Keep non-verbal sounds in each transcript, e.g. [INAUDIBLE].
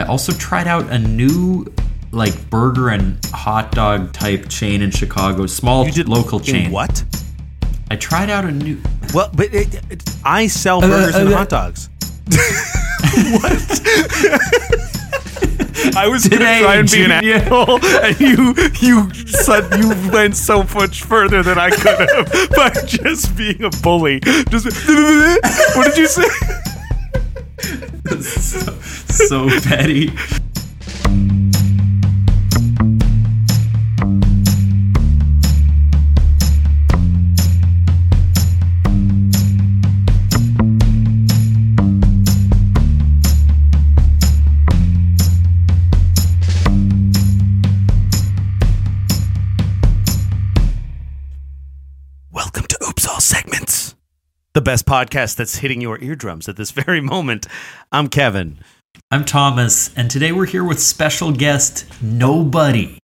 I also tried out a new like burger and hot dog type chain in Chicago, small You did local in chain. What? I tried out a new. Well, but it, it, I sell burgers and uh, hot dogs. [LAUGHS] what? I was gonna try and be an asshole, and you you said you went so much further than I could have [LAUGHS] by just being a bully. Just [LAUGHS] what did you say? [LAUGHS] so, so petty. The best podcast that's hitting your eardrums at this very moment. I'm Kevin. I'm Thomas, and today we're here with special guest Nobody.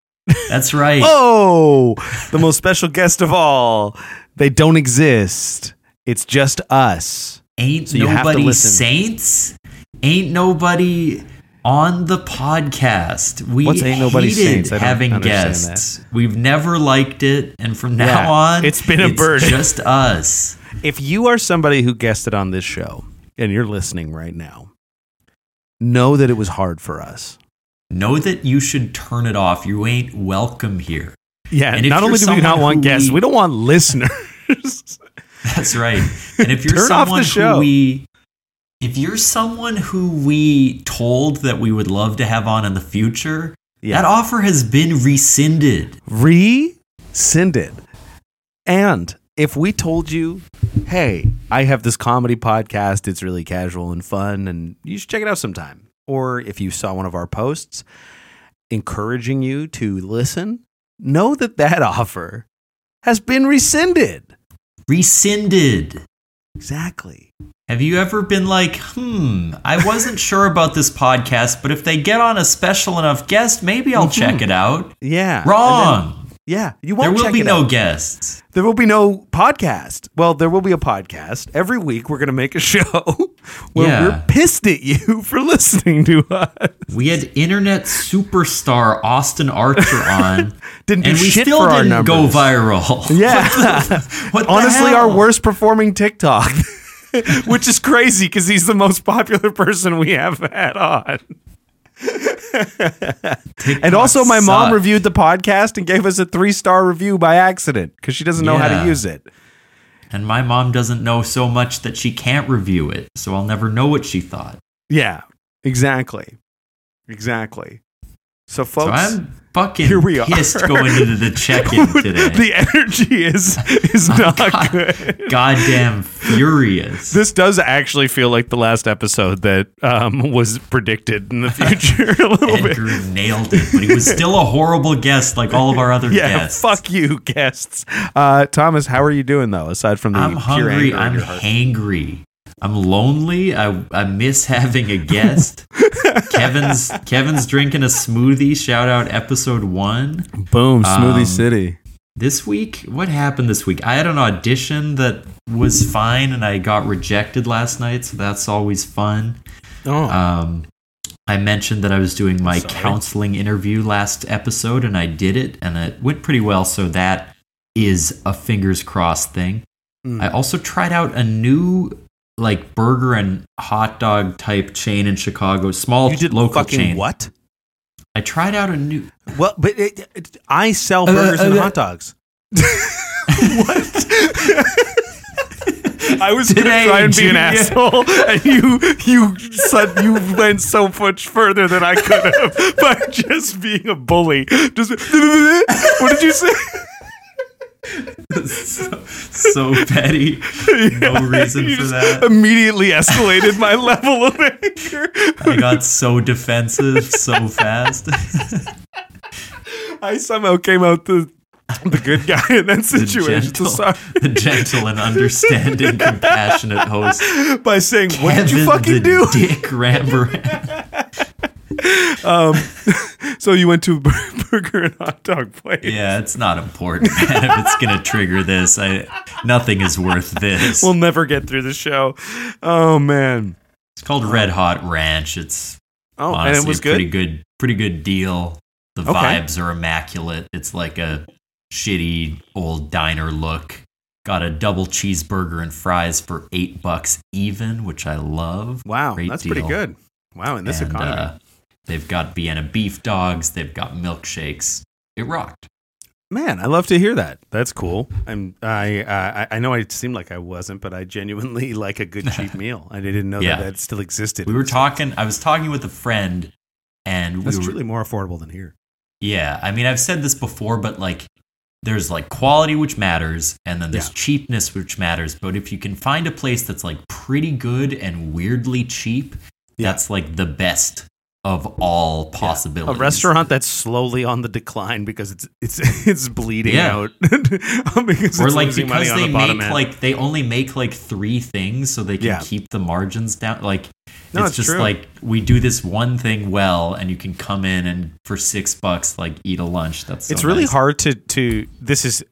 That's right. [LAUGHS] Oh, the most special guest of all. They don't exist. It's just us. Ain't So you have to nobody saints. Ain't nobody on the podcast. We What's Ain't Nobody hated Saints? Having guests. We've never liked it, and from now Yeah, on, it's been a burden. Just us. If you are somebody who guessed it on this show and you're listening right now, know that it was hard for us. Know that you should turn it off. You ain't welcome here. Yeah, And not only do we not want guests, we- we don't want listeners. [LAUGHS] That's right. [LAUGHS] And if you're Turn off the someone who we if you're someone who we told that we would love to have on in the future, Yeah. that offer has been rescinded. rescinded. And if we told you, hey, I have this comedy podcast, it's really casual and fun, and you should check it out sometime. Or if you saw one of our posts encouraging you to listen, know that that [LAUGHS] offer has been rescinded. Rescinded. Exactly. Have you ever been like, hmm, I wasn't [LAUGHS] sure about this podcast, but if they get on a special enough guest, maybe I'll check it out? Yeah. Wrong. Yeah. You There won't There will be no out. guests. There will be no podcast. Well, there will be a podcast. Every week we're going to make a [LAUGHS] show where Yeah. we're pissed at you [LAUGHS] for listening to us. We had internet superstar Austin Archer on, [LAUGHS] Didn't do and we still didn't go numbers. viral. Yeah. What Honestly, our worst performing TikTok, which is crazy because he's the most popular person we have had on. [LAUGHS] and also, my mom reviewed the podcast and gave us a three star review by accident because she doesn't know how to use it. And my mom doesn't know so much that she can't review it, so I'll never know what she thought. Yeah, exactly. Exactly. So, folks. so I'm fucking here we are. pissed [LAUGHS] going into the check-in today. the energy is is [LAUGHS] not God- good. Goddamn furious. This does actually feel like the last episode that um, was predicted in the future a little bit. Edgar nailed it, but he was still a horrible guest, like all of our other Yeah, guests. fuck you, guests. Uh, Thomas, how are you doing though? Aside from the I'm hungry. I'm hangry. I'm lonely. I, I miss [LAUGHS] having a guest. Kevin's Kevin's drinking a smoothie. Shout out episode one. Boom, Smoothie Um, City. This week, what happened this week? I had an audition that was fine, and I got rejected last night, so that's always fun. Oh, Um, I mentioned that I was doing my Sorry. counseling interview last episode, and I did it, and it went pretty well. So that is a fingers crossed thing. Mm. I also tried out a new like burger and hot dog type chain in Chicago, small you did local fucking chain. what? I tried out a new. Well, but it, it- I sell burgers and uh, hot dogs. [LAUGHS] what? [LAUGHS] I was gonna try and be an asshole, and you you said you went so much further than I could have [LAUGHS] by just being a bully. Just what did you say? So, so petty. [LAUGHS] No reason for that. Immediately escalated my [LAUGHS] level of anger. I got so defensive so fast. I somehow came out the the good guy in that the, situation. gentle, So the gentle and understanding, compassionate host. By saying, "What did you fucking the do?" Dick Rambaran. [LAUGHS] Um, [LAUGHS] so you went to a [LAUGHS] burger and hot dog place. Yeah, it's not important, [LAUGHS] man. If it's gonna trigger this, I nothing is worth this. We'll never get through the show. Oh man. it's called Red Hot Ranch. It's Oh, Honestly, and it was a pretty good. good, pretty good deal. The Okay. vibes are immaculate. It's like a shitty old diner look. Got a double cheeseburger and fries for eight bucks even, which I love. Wow, Great that's pretty good. Wow, in this And, economy. uh, they've got Vienna beef dogs. They've got milkshakes. It rocked. Man, I love to hear that. That's cool. I'm I uh, I I know I seemed like I wasn't, but I genuinely [LAUGHS] like a good cheap [LAUGHS] meal. I didn't know Yeah. that that still existed. We were talking. I was talking with a friend, and we That's were truly more affordable than here. Yeah, I mean, I've said this before, but like, there's like quality, which matters, and then there's Yeah. cheapness, which matters. But if you can find a place that's like pretty good and weirdly cheap, Yeah. that's like the best of all possibilities. A restaurant that's slowly on the decline because it's it's [LAUGHS] it's bleeding Yeah. out [LAUGHS] because or it's like because on they the make end. like they only make like three things so they can Yeah. keep the margins down like No, it's it's just true. like we do this one thing well and you can come in and for six bucks like eat a lunch that's so it's really hard to to this is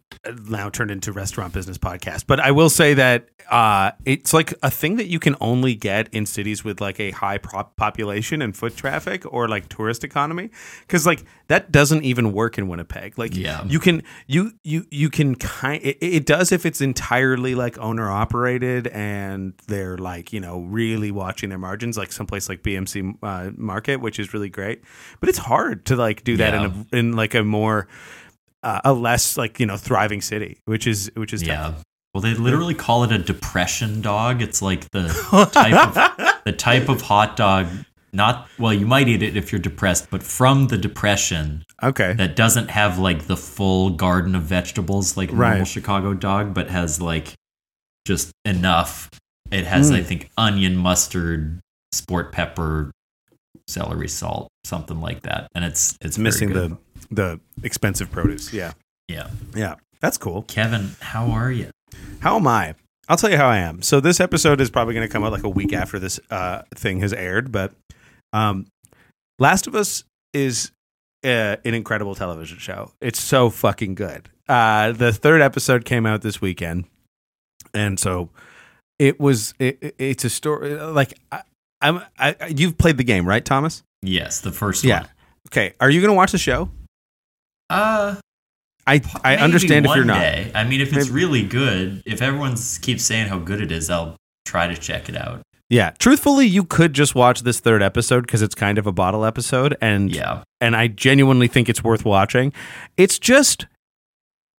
now turned into restaurant business podcast but i will say that uh it's like a thing that you can only get in cities with like a high prop population and foot traffic or like tourist economy because like that doesn't even work in winnipeg like Yeah. you can you you you can kind it, it does if it's entirely like owner operated and they're like you know really watching their margins like someplace like bmc uh, market which is really great but it's hard to like do that Yeah. in a in like a more uh, a less like you know thriving city which is which is Yeah. Well, they literally call it a depression dog. It's like the [LAUGHS] type of the type of hot dog. Not well, you might eat it if you're depressed, but from the depression okay that doesn't have like the full garden of vegetables like a normal Chicago dog, but has like just enough. It has, Mm. I think, onion, mustard, sport pepper, celery salt, something like that, and it's it's it's missing the the expensive produce yeah yeah. yeah that's cool Kevin, how are you? How am I? I'll tell you how I am. So this episode is probably going to come out like a week after this uh, thing has aired, but um, Last of Us is uh, an incredible television show. It's so fucking good. Uh, the third episode came out this weekend, and so it was. It, it- it's a story like I, I'm. I, I- you've played the game, right, Thomas? Yes, the first Yeah. one. Okay. Are you going to watch the show? Uh, I I understand if you're not. day. I mean, if it's really good, if everyone keeps saying how good it is, I'll try to check it out. Yeah. Truthfully, you could just watch this third episode because it's kind of a bottle episode, and Yeah, and I genuinely think it's worth watching. It's just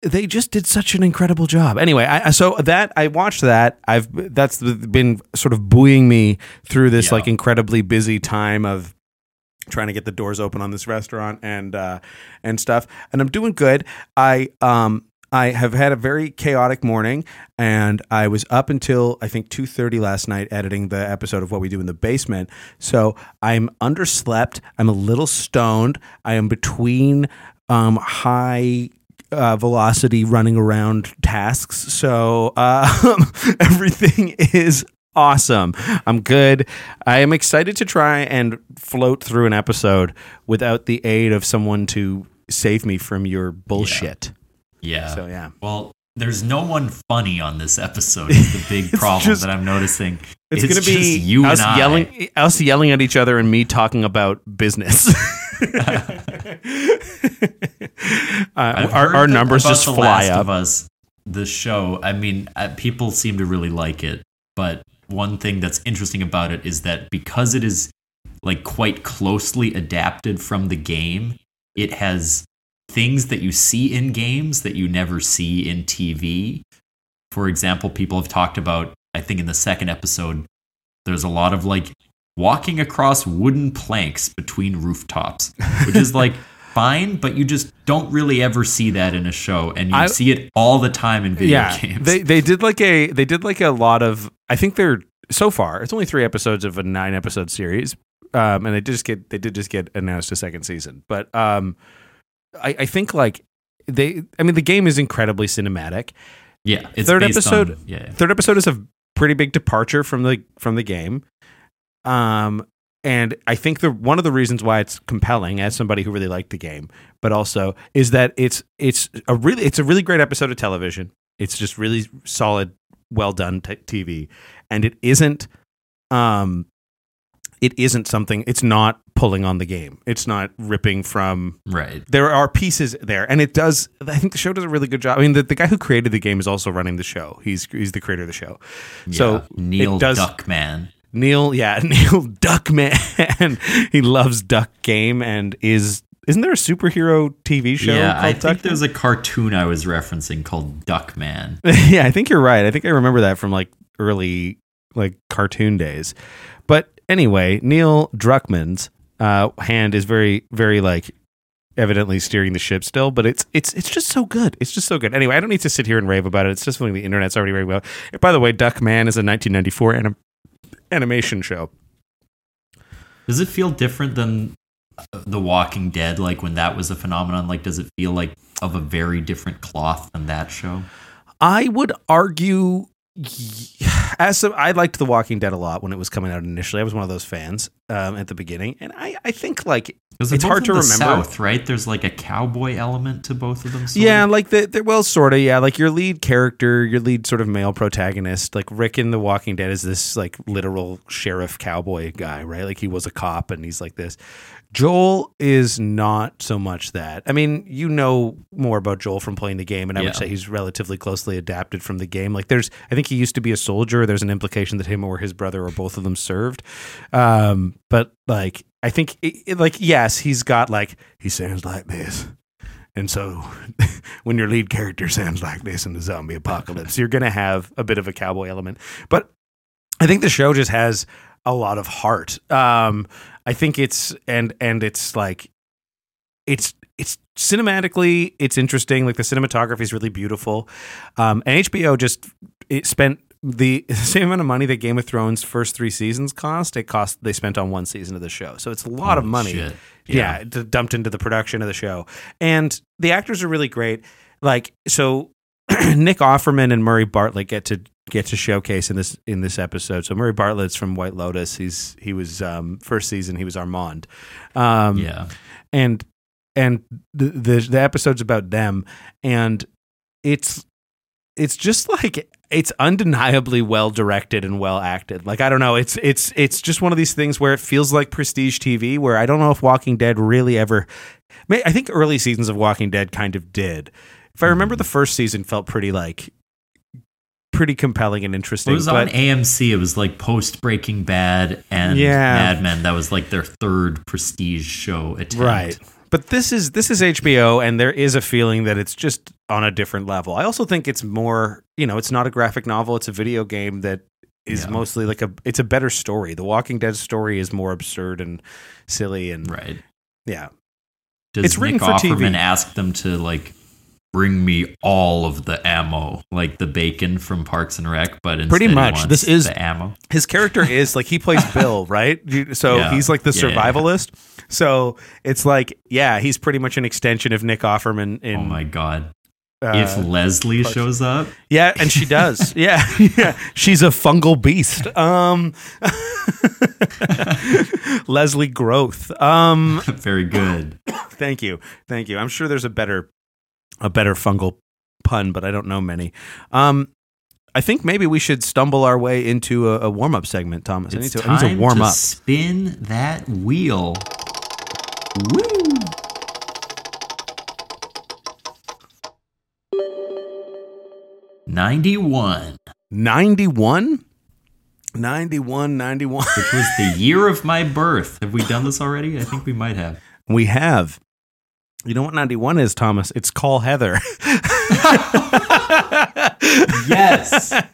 they just did such an incredible job. Anyway, I, I- so that I watched that. I've that's been sort of buoying me through this Yeah. like incredibly busy time of trying to get the doors open on this restaurant and uh, and stuff. And I'm doing good. I um I have had a very chaotic morning, and I was up until I think two thirty last night editing the episode of what we do in the basement. So I'm underslept. I'm a little stoned. I am between um, high uh, velocity running around tasks. So uh, [LAUGHS] everything is awesome. I'm good. I am excited to try and float through an episode without the aid of someone to save me from your bullshit. yeah. So yeah. Well, there's no one funny on this episode. Is the big [LAUGHS] problem just- that I'm noticing. It's, It's going to be you us and I. yelling, us yelling at each other, and me talking about business. [LAUGHS] [LAUGHS] uh, our our numbers just fly up. Of Us, the show. I mean, uh, people seem to really like it, but one thing that's interesting about it is that because it is like quite closely adapted from the game, it has things that you see in games that you never see in TV. For example, people have talked about. I think in the second episode, there's a lot of like walking across wooden planks between rooftops, which is like [LAUGHS] fine, but you just don't really ever see that in a show, and you I- see it all the time in video yeah, games. they they did like a they did like a lot of. I think they're so far. It's only three episodes of a nine episode series, um, and they just get they did just get announced a second season. But um, I, I think like they. I mean, the game is incredibly cinematic. yeah, it's third episode- on- yeah, Third episode is a pretty big departure from the from the game. Um, and I think the one of the reasons why it's compelling, as somebody who really liked the game, but also is that it's it's a really it's a really great episode of television. It's just really solid, well done t- TV, and it isn't um, it isn't something. It's not pulling on the game. It's not ripping from Right. there are pieces there and it does i think the show does a really good job i mean the, the guy who created the game is also running the show he's he's the creator of the show so Neil does Duckman. neil yeah [LAUGHS] neil duckman he loves duck game and is isn't there a superhero tv show Yeah, called I think duck there's a cartoon I was referencing called Duckman. [LAUGHS] yeah i think you're right i think i remember that from like early like cartoon days but anyway neil druckmann's uh hand is very very like evidently steering the ship still, but it's it's it's just so good. It's just so good. Anyway, I don't need to sit here and rave about it. It's just something the internet's already raving about. By the way, Duckman is a 1994 anim- animation show. Does it feel different than The Walking Dead? Like when that was a phenomenon? Like, does it feel like of a very different cloth than that show? I would argue as some, I liked The Walking Dead a lot when it was coming out initially. I was one of those fans um, at the beginning, and I, I think like It's hard to remember. South, right? There's like a cowboy element to both of them. sort Yeah, of? like the, the well, sort of. Yeah, like your lead character, your lead sort of male protagonist, like Rick in The Walking Dead, is this like literal sheriff cowboy guy, right? Like he was a cop, and he's like this. Joel is not so much that. I mean, you know more about Joel from playing the game, and I would say he's relatively closely adapted from the game. Like, there's, I think he used to be a soldier. There's an implication that him or his brother or both of them served. Um, but like, I think, it, it- like, yes, he's got like he sounds like this. And so [LAUGHS] when your lead character sounds like this in the zombie apocalypse, you're going to have a bit of a cowboy element. But I think the show just has a lot of heart. Um, I think it's and and it's like it's it's cinematically it's interesting. Like the cinematography is really beautiful. Um, and HBO just it spent [LAUGHS] the same amount of money that Game of Thrones first three seasons cost. It cost they spent on one season of the show, so it's a lot of money shit. yeah, d- dumped into the production of the show. And the actors are really great. Like so [CLEARS THROAT] Nick Offerman and Murray Bartlett get to get to showcase in this in this episode. So Murray Bartlett's from White Lotus. He's he was um first season he was Armond. Um yeah. and and the, the the episode's about them and it's it's just like it's undeniably well directed and well acted like i don't know it's it's it's just one of these things where it feels like prestige tv where i don't know if walking dead really ever i think early seasons of walking dead kind of did if i remember the first season felt pretty like pretty compelling and interesting It was but on AMC. It was like post Breaking Bad and Yeah. Mad Men. That was like their third prestige show attempt. Right. But this is this is HBO and there is a feeling that it's just on a different level. I also think it's more, you know, it's not a graphic novel, it's a video game that is Yeah. mostly like a it's a better story. The Walking Dead story is more absurd and silly and Right. yeah. Does It's written Nick for TV. Offerman ask them to like bring me all of the ammo, like the bacon from Parks and Rec, but instead Pretty much. This is- the ammo. His character [LAUGHS] is like he plays Bill, right? So Yeah. he's like the Yeah, yeah, yeah. survivalist. So it's like, yeah, he's pretty much an extension of Nick Offerman in oh my god! uh, if Leslie Parks- shows up, Yeah, and she does. [LAUGHS] yeah, [LAUGHS] yeah. She's a fungal beast. Um, Leslie Growth. Um, very good. [COUGHS] thank you, thank you. I'm sure there's a better, a better fungal pun, but I don't know many. Um, I think maybe we should stumble our way into a, a warm up segment, Thomas. I need It's to, time I need to warm to up. spin that wheel. Woo! Ninety-one, 91? 91, 91. which was the year of my birth. Have we done this already? I think we might have. we have. You know what 91 is, Thomas? It's Call Heather. [LAUGHS] Yes. [LAUGHS]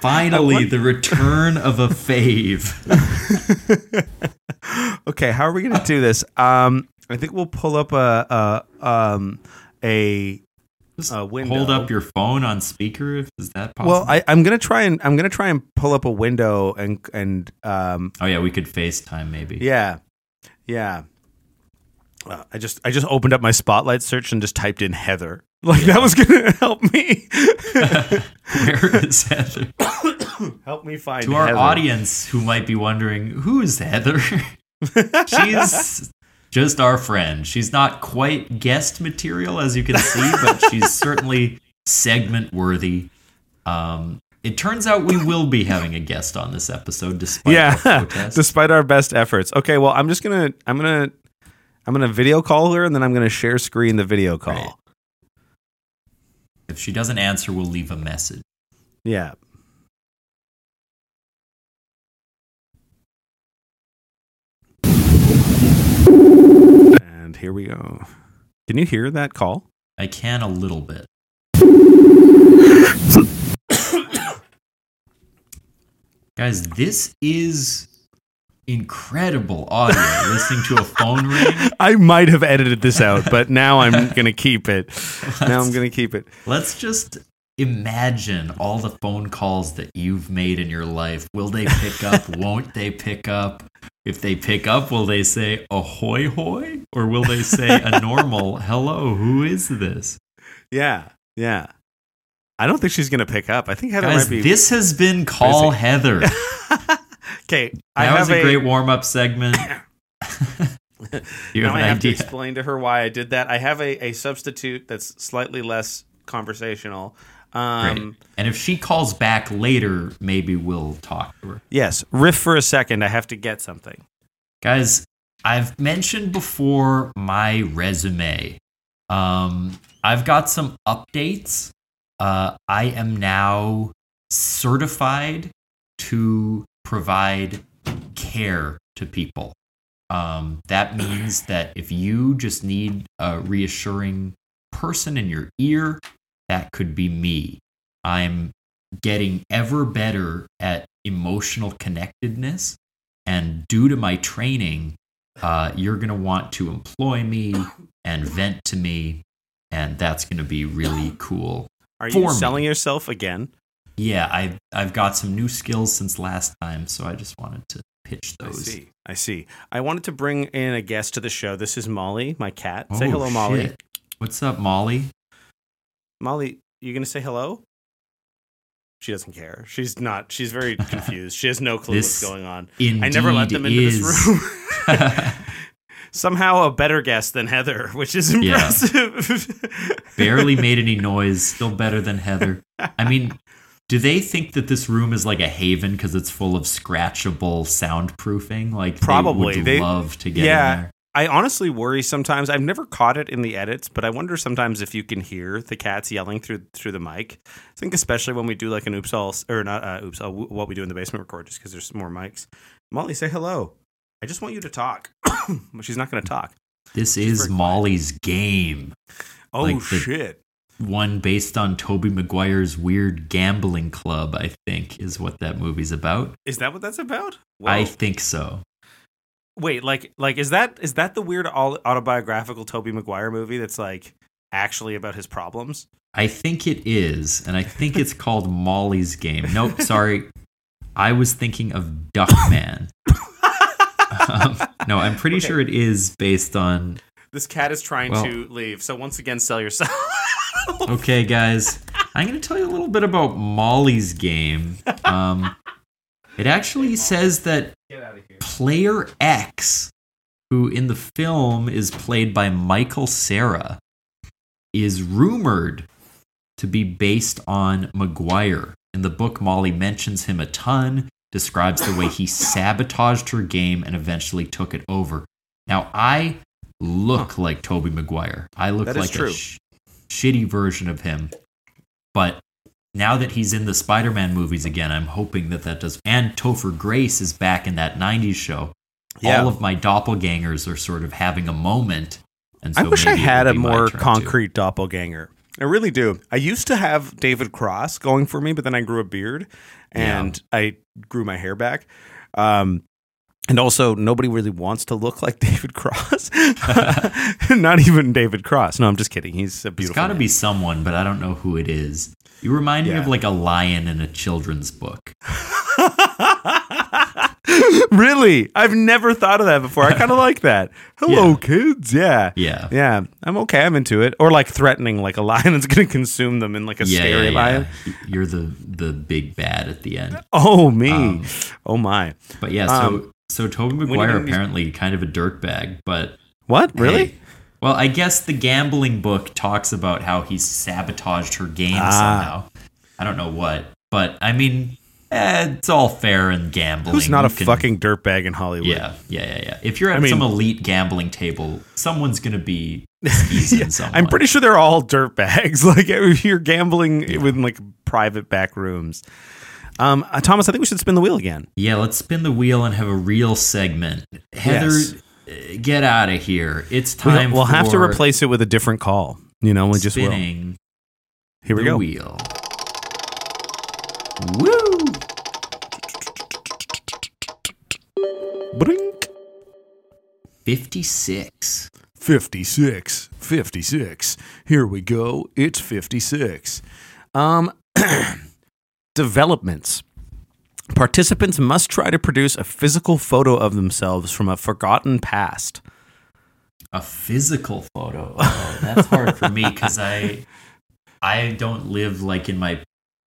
Finally, the return of a fave. [LAUGHS] okay, how are we going to do this? Um, I think we'll pull up a a um a A window. hold up your phone on speaker. If is that possible? well. I, I'm gonna try and I'm gonna try and pull up a window and and um oh yeah, we could FaceTime maybe. yeah yeah. Uh, I just I just opened up my spotlight search and just typed in Heather. [LAUGHS] Like that was gonna [LAUGHS] help me [LAUGHS] Where is Heather? [COUGHS] help me find to our Heather. audience who might be wondering who's Heather, she's just our friend. She's not quite guest material as you can see, but she's certainly segment worthy. Um, It turns out we will be having a guest on this episode, despite yeah, our despite our best efforts. Okay, well, I'm just gonna, I'm gonna, I'm gonna video call her, and then I'm gonna share screen the video call. Right. If she doesn't answer, we'll leave a message. Yeah. And here we go. Can you hear that call? I can a little bit. [COUGHS] Guys, this is incredible audio. Listening to a phone ring. [LAUGHS] I might have edited this out, but now I'm going to keep it. [LAUGHS] Now I'm going to keep it. Let's just imagine all the phone calls that you've made in your life. Will they pick up? [LAUGHS] Won't they pick up? If they pick up, will they say ahoy hoy? Or will they say a normal hello? Who is this? Yeah. Yeah. I don't think she's going to pick up. I think Heather Guys, might be. this has been Call busy. Heather. Okay. I That have was a, great warm up segment. [COUGHS] you now have I an have idea. to explain to her why I did that. I have a, a substitute that's slightly less conversational. Um. And if she calls back later, maybe we'll talk to her. Yes, riff for a second. I have to get something. Guys, I've mentioned before my resume. Um, I've got some updates. Uh, I am now certified to provide care to people. Um, that means that if you just need a reassuring person in your ear, that could be me. I'm getting ever better at emotional connectedness. And due to my training, uh, you're going to want to employ me and vent to me. And that's going to be really cool. Are you me. selling yourself again? Yeah, I've, I've got some new skills since last time. So I just wanted to pitch those. I see. I see. I wanted to bring in a guest to the show. This is Molly, my cat. Say Oh, hello, Molly. shit. What's up, Molly? Molly, you gonna say hello? She doesn't care. She's not. She's very [LAUGHS] confused. She has no clue what's going on. I never let them into is. this room. [LAUGHS] [LAUGHS] Somehow a better guest than Heather, which is Yeah. impressive. Barely made any noise. Still better than Heather. I mean, do they think that this room is like a haven because it's full of scratchable soundproofing? Like, Probably. They would They- love to get yeah. in there. I honestly worry sometimes. I've never caught it in the edits, but I wonder sometimes if you can hear the cats yelling through through the mic. I think especially when we do like an oops all or not uh, oops all, what we do in the basement record, just because there's more mics. Molly, say hello. I just want you to talk. but [COUGHS] she's not going to talk. This very is quiet. Molly's game, Oh Like the- shit! One based on Tobey Maguire's weird gambling club. I think is what that movie's about. Is that what that's about? I think so. Wait, like like is that is that the weird autobiographical Tobey Maguire movie that's like actually about his problems? I think it is, and I think it's called Molly's Game. Nope, sorry. I was thinking of Duckman. um, no, I'm pretty Okay. sure it is based on. This cat is trying Well- to leave. So once again, sell yourself. [LAUGHS] [LAUGHS] Okay, guys, I'm going to tell you a little bit about Molly's Game. Um, it actually says that Get out of here. Player X, who in the film is played by Michael Cera, is rumored to be based on Maguire. In the book, Molly mentions him a ton, describes the way he [LAUGHS] sabotaged her game and eventually took it over. Now, I look like Tobey Maguire. I look like true. a sh- shitty version of him. But now that he's in the Spider-Man movies again, I'm hoping that that does. And Topher Grace is back in that '90s show. Yeah. All of my doppelgangers are sort of having a moment. And so I wish I had a it'll be my more concrete doppelganger. I really do. I used to have David Cross going for me, but then I grew a beard and I grew my hair back. Um, and also, nobody really wants to look like [LAUGHS] David Cross. [LAUGHS] Not even David Cross. No, I'm just kidding. He's a It's beautiful. got to be someone, but I don't know who it is. You remind me of like a lion in a children's book. [LAUGHS] really? I've never thought of that before. I kind of like that. Hello, Yeah. kids. Yeah. Yeah. Yeah, I'm okay. I'm into it. Or like threatening, like a lion that's going to consume them in like a yeah, scary yeah, lion. You're the the big bad at the end. Oh me. Um, oh my. But yeah, so Um, so Tobey you Maguire gonna be- apparently kind of a dirtbag, but What? Really? hey. well, I guess the gambling book talks about how he sabotaged her game Ah. somehow. I don't know what. But I mean, eh, it's all fair and gambling. Who's not You a can- fucking dirtbag in Hollywood? Yeah, yeah, yeah, yeah. If you're at I mean- some elite gambling table, someone's gonna be [LAUGHS] skeezing someone. I'm pretty sure they're all [LAUGHS] dirtbags. Like if you're gambling within like private back rooms. Um, uh, Thomas, I think we should spin the wheel again. Yeah, let's spin the wheel and have a real segment. Heather, Yes. uh, get out of here. It's We'll, time. we'll have to replace it with a different call. You know, we just will. Here we the go. wheel. Woo! Brink. Fifty-six. 56 56 here we go it's 56 um [CLEARS THROAT] developments participants must try to produce a physical photo of themselves from a forgotten past A physical photo. Oh, that's hard for me because I, I don't live like in my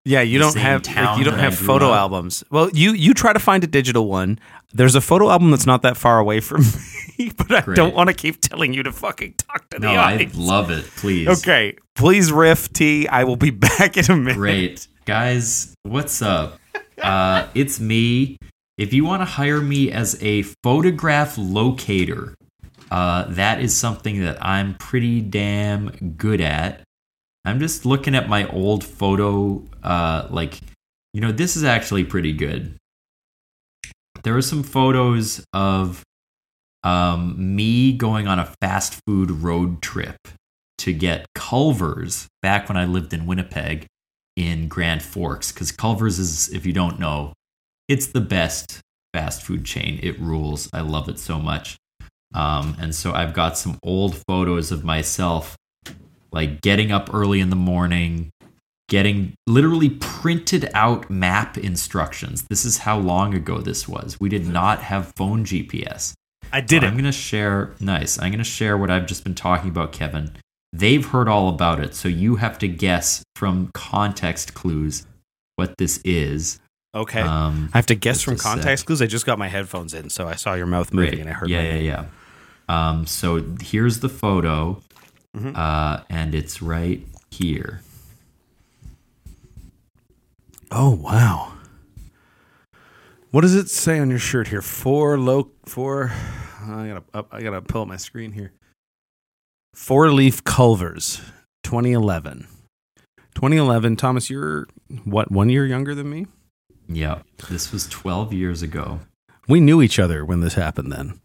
yeah you don't have like, you don't have photo up. albums well you you try to find a digital one there's a photo album that's not that far away from [LAUGHS] me but i Great. don't want to keep telling you to fucking talk to No, the I love it. Please. okay please riff t i will be [LAUGHS] back in a minute Great. Guys, what's up? Uh, it's me. If you want to hire me as a photograph locator, uh, that is something that I'm pretty damn good at. I'm just looking at my old photo, uh, like, you know, this is actually pretty good. There are some photos of um, me going on a fast food road trip to get Culver's back when I lived in Winnipeg in Grand Forks. Because Culver's is, if you don't know, it's the best fast food chain. It rules. I love it so much. Um, and so I've got some old photos of myself, like getting up early in the morning, getting literally printed out map instructions. This is how long ago this was. We did not have phone GPS. i did I'm going to share, nice. I'm going to share what I've just been talking about, Kevin. They've heard all about it, so you have to guess from context clues what this is. okay Um, I have to guess from a sec. context clues. I just got my headphones in, so I saw your mouth moving great. and I heard. yeah, my yeah, name. yeah. Um, so here's the photo, Mm-hmm. uh, and it's right here. Oh wow! What does it say on your shirt here? Four low four. I gotta up, I gotta pull up my screen here. Four leaf Culvers, 2011. 2011. Thomas, you're what? One year younger than me. Yeah, this was 12 years ago. We knew each other when this happened. Then,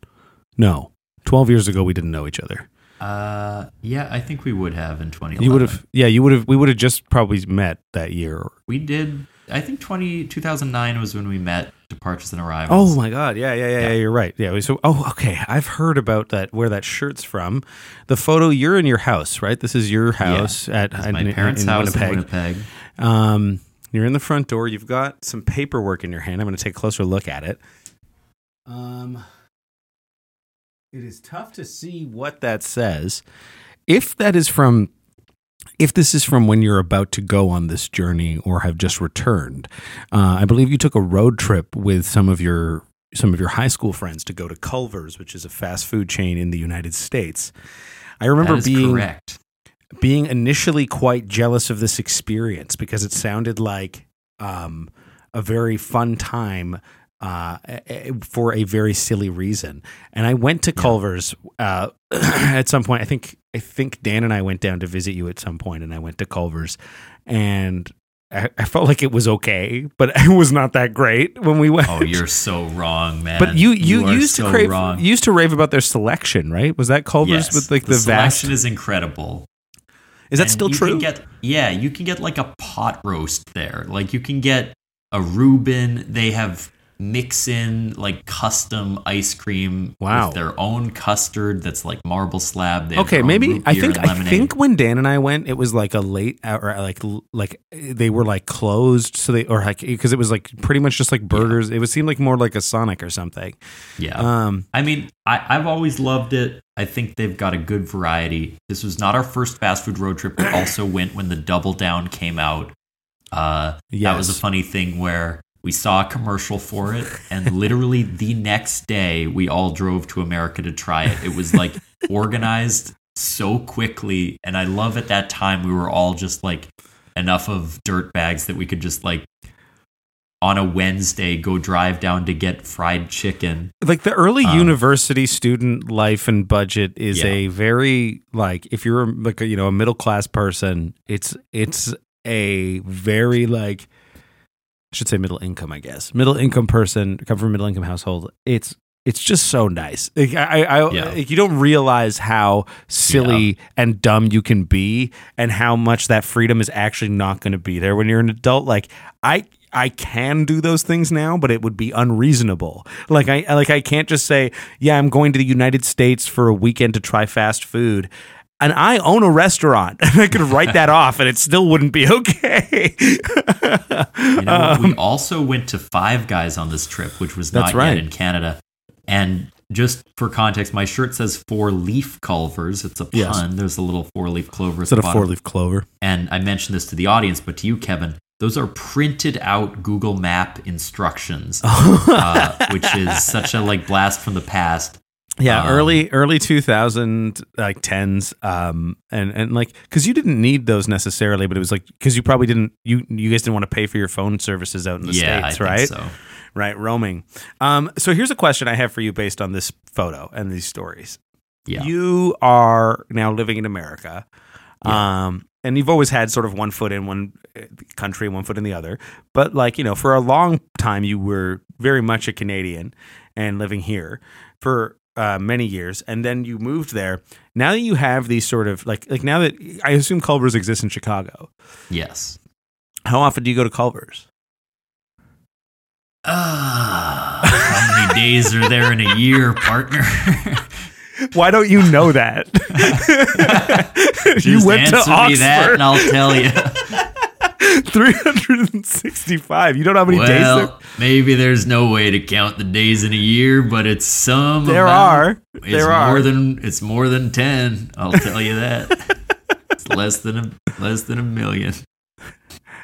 no, 12 years ago we didn't know each other. Uh, yeah, I think we would have in 2011. You would have, yeah, you would have. We would have just probably met that year. We did. I think 20, 2009 was when we met Departures and Arrivals. Oh my god, yeah, yeah, yeah, yeah. You're right. Yeah. So, oh, okay. I've heard about that. Where that shirt's from. The photo. You're in your house, right? This is your house at It's in- my in- parents' in house Winnipeg. in Winnipeg. Um, you're in the front door. You've got some paperwork in your hand. I'm going to take a closer look at it. Um, it is tough to see what that says. If that is from, if this is from when you're about to go on this journey or have just returned, uh, I believe you took a road trip with some of your some of your high school friends to go to Culver's, which is a fast food chain in the United States. I remember being correct. being initially quite jealous of this experience because it sounded like um, a very fun time uh, a- a- for a very silly reason. And I went to Culver's uh, [CLEARS THROAT] at some point. I think I think Dan and I went down to visit you at some point, and I went to Culver's, and I, I felt like it was okay, but [LAUGHS] it was not that great when we went. Oh, you're so wrong, man. But you you, are used to so crave wrong. used to rave about their selection, right? Was that Culver's yes, with like the, vast? selection is incredible. Is that And still you true? Can get, yeah, you can get like a pot roast there. Like you can get a Reuben. They have mix in like custom ice cream Wow. with their own custard that's like marble slab. They Okay, maybe I think I think when Dan and I went, it was like a late hour, or like like they were like closed, so they or like because it was like pretty much just like burgers. It would seem like more like a Sonic or something. yeah. Um, I mean, I, I've always loved it. I think they've got a good variety. This was not our first fast food road trip. We also went when the Double Down came out. Uh, That was a funny thing where we saw a commercial for it, and [LAUGHS] literally the next day we all drove to America to try it. It was like [LAUGHS] organized so quickly, and I love at that time we were all just like enough of dirt bags that we could just like on a Wednesday go drive down to get fried chicken. like the early um, university student life and budget is Yeah. a very like if you're like a, you know a middle class person it's it's a very like I should say middle income I guess middle income person come from a middle income household it's it's just so nice like, I, I, Yeah. like, you don't realize how silly and dumb you can be and how much that freedom is actually not going to be there when you're an adult like I I can do those things now, but it would be unreasonable. Like I like I can't just say, "Yeah, I'm going to the United States for a weekend to try fast food." And I own a restaurant. [LAUGHS] And I could write that [LAUGHS] off and it still wouldn't be okay. You know, [LAUGHS] we also went to Five Guys on this trip, which was Um, not right. yet in Canada. And just for context, my shirt says four leaf Culvers. It's a pun. Yes. There's a little four leaf clover. the of bottom. four leaf clover. and I mentioned this to the audience, but to you, Kevin, those are printed out Google Map instructions, uh, which is such a like blast from the past. Yeah, Um, early early 2000 like 10s um and and like cuz you didn't need those necessarily, but it was like cuz you probably didn't you you guys didn't want to pay for your phone services out in the yeah, I states, think right? so. Right, roaming. Um so here's a question I have for you based on this photo and these stories. Yeah, You are now living in America. Yeah. Um and you've always had sort of one foot in one uh, country and one foot in the other. But like, you know, for a long time you were very much a Canadian and living here for uh, many years, and then you moved there. Now that you have these sort of like like now that I assume Culver's exists in Chicago, yes. how often do you go to Culver's? Ah, how many days are there in a year, partner? [LAUGHS] Why don't you know that? [LAUGHS] you went to that, and I'll tell you. [LAUGHS] 365. You don't know how many days there, well, maybe there's no way to count the days in a year, but it's some. there amount. are. It's There more are. than it's more than ten. I'll tell you that. [LAUGHS] it's less than a less than a million.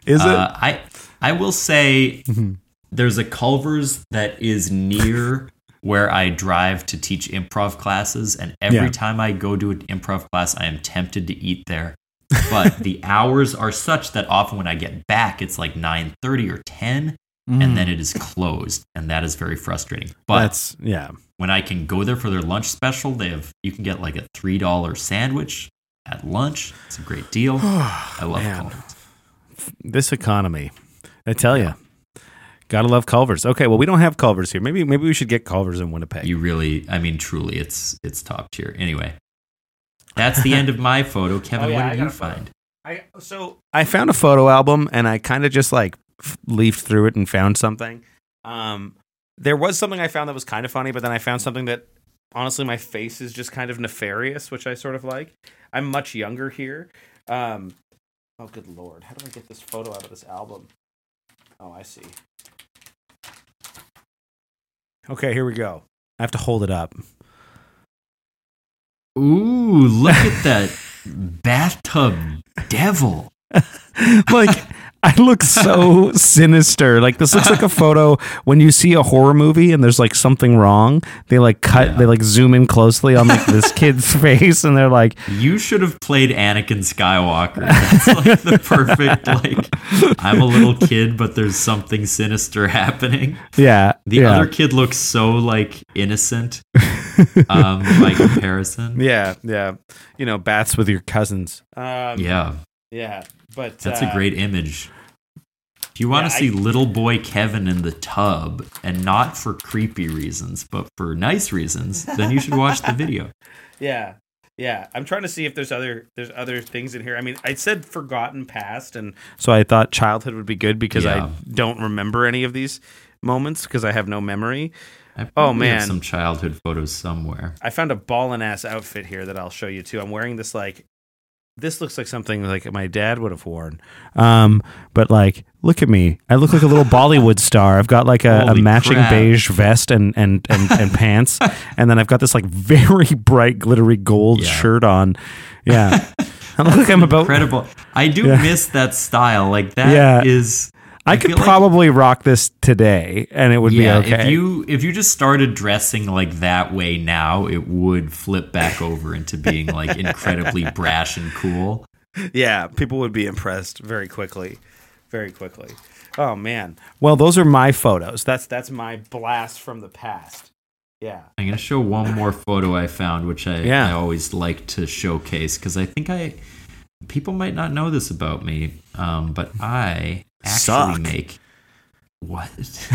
Is Uh, I I will say Mhm. there's a Culver's that is near where I drive to teach improv classes, and every Yeah. time I go to an improv class, I am tempted to eat there. But the hours are such that often when I get back, it's like nine thirty or ten, it? and then it is closed, and that is very frustrating. But Mm. that's yeah. when I can go there for their lunch special, they have you can get like a three dollar sandwich at lunch. It's a great deal. [SIGHS] I love Man. Culver's. This economy, I tell you, gotta love Culver's. Okay, well we don't have Culver's here. Maybe maybe we should get Culver's in Winnipeg. You really, I mean, truly, it's it's top tier. Anyway, that's the [LAUGHS] end of my photo. Kevin, Oh, yeah, what did got you find? I so I found a photo album and I kind of just like leafed through it and found something. Um, there was something I found that was kind of funny, but then I found something that honestly my face is just kind of nefarious, which I sort of like. I'm much younger here. Um, oh, good lord, how do I get this photo out of this album? Oh, I see. Okay, here we go. I have to hold it up. Ooh, look at that bathtub devil. [LAUGHS] like I look so sinister. Like this looks like a photo when you see a horror movie and there's like something wrong. They like cut, Yeah. they like zoom in closely on like this kid's [LAUGHS] face, and they're like, You should have played Anakin Skywalker. That's like the perfect like. I'm a little kid, but there's something sinister happening. yeah, The yeah, other kid looks so like innocent [LAUGHS] um, by [LAUGHS] comparison. yeah, yeah. You know, baths with your cousins. Um, Yeah, yeah. But that's uh, a great image. If you want yeah, to see I- little boy Kevin in the tub, and not for creepy reasons, but for nice reasons, then you should watch the video. [LAUGHS] Yeah. Yeah, I'm trying to see if there's other there's other things in here. I mean, I said forgotten past and so I thought childhood would be good because Yeah. I don't remember any of these moments because I have no memory. I Oh, man. some childhood photos somewhere. I found a ballin' ass outfit here that I'll show you too. I'm wearing this like this looks like something like my dad would have worn. Um, but like, look at me. I look like a little [LAUGHS] Bollywood star. I've got like a, a matching crap. beige vest and and and, and [LAUGHS] pants, and then I've got this like very [LAUGHS] bright glittery gold Yeah. shirt on. Yeah, I look like I'm about. Incredible. I do Yeah. miss that style. Like that is. I, I could feel like- probably rock this today, and it would yeah, be okay. if you if you just started dressing like that way now, it would flip back over into being like incredibly [LAUGHS] brash and cool. Yeah, people would be impressed very quickly. Very quickly. Oh man. Well, those are my photos. That's that's my blast from the past. Yeah. I'm gonna show one more photo I found, which I, Yeah. I always like to showcase because I think I people might not know this about me, um, but I actually Suck. make what? [LAUGHS]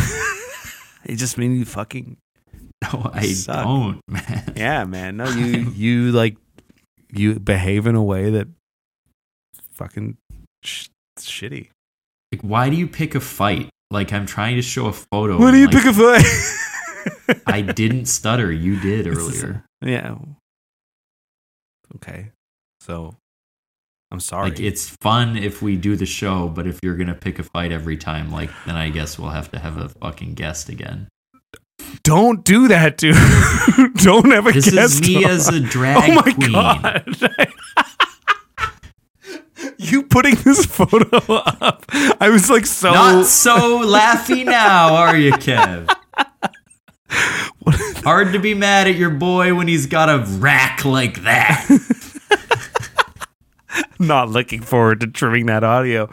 It just means you fucking [LAUGHS] no, I Suck. don't, man. Yeah, man. No, you [LAUGHS] you like you behave in a way that fucking sh- shitty. Like, why do you pick a fight? Like, I'm trying to show a photo. Why do you like, pick a fight? I didn't stutter. You did It's- earlier. Yeah. Okay. So I'm sorry. Like, it's fun if we do the show, but if you're gonna pick a fight every time, like, then I guess we'll have to have a fucking guest again. Don't do that, dude. [LAUGHS] Don't have a This guest. is me on. as a [LAUGHS] oh drag Oh my queen. god. [LAUGHS] you putting this photo up. I was like so Not so laughy now, are you, Kev? Hard to be mad at your boy when he's got a rack like that. [LAUGHS] not looking forward to trimming that audio.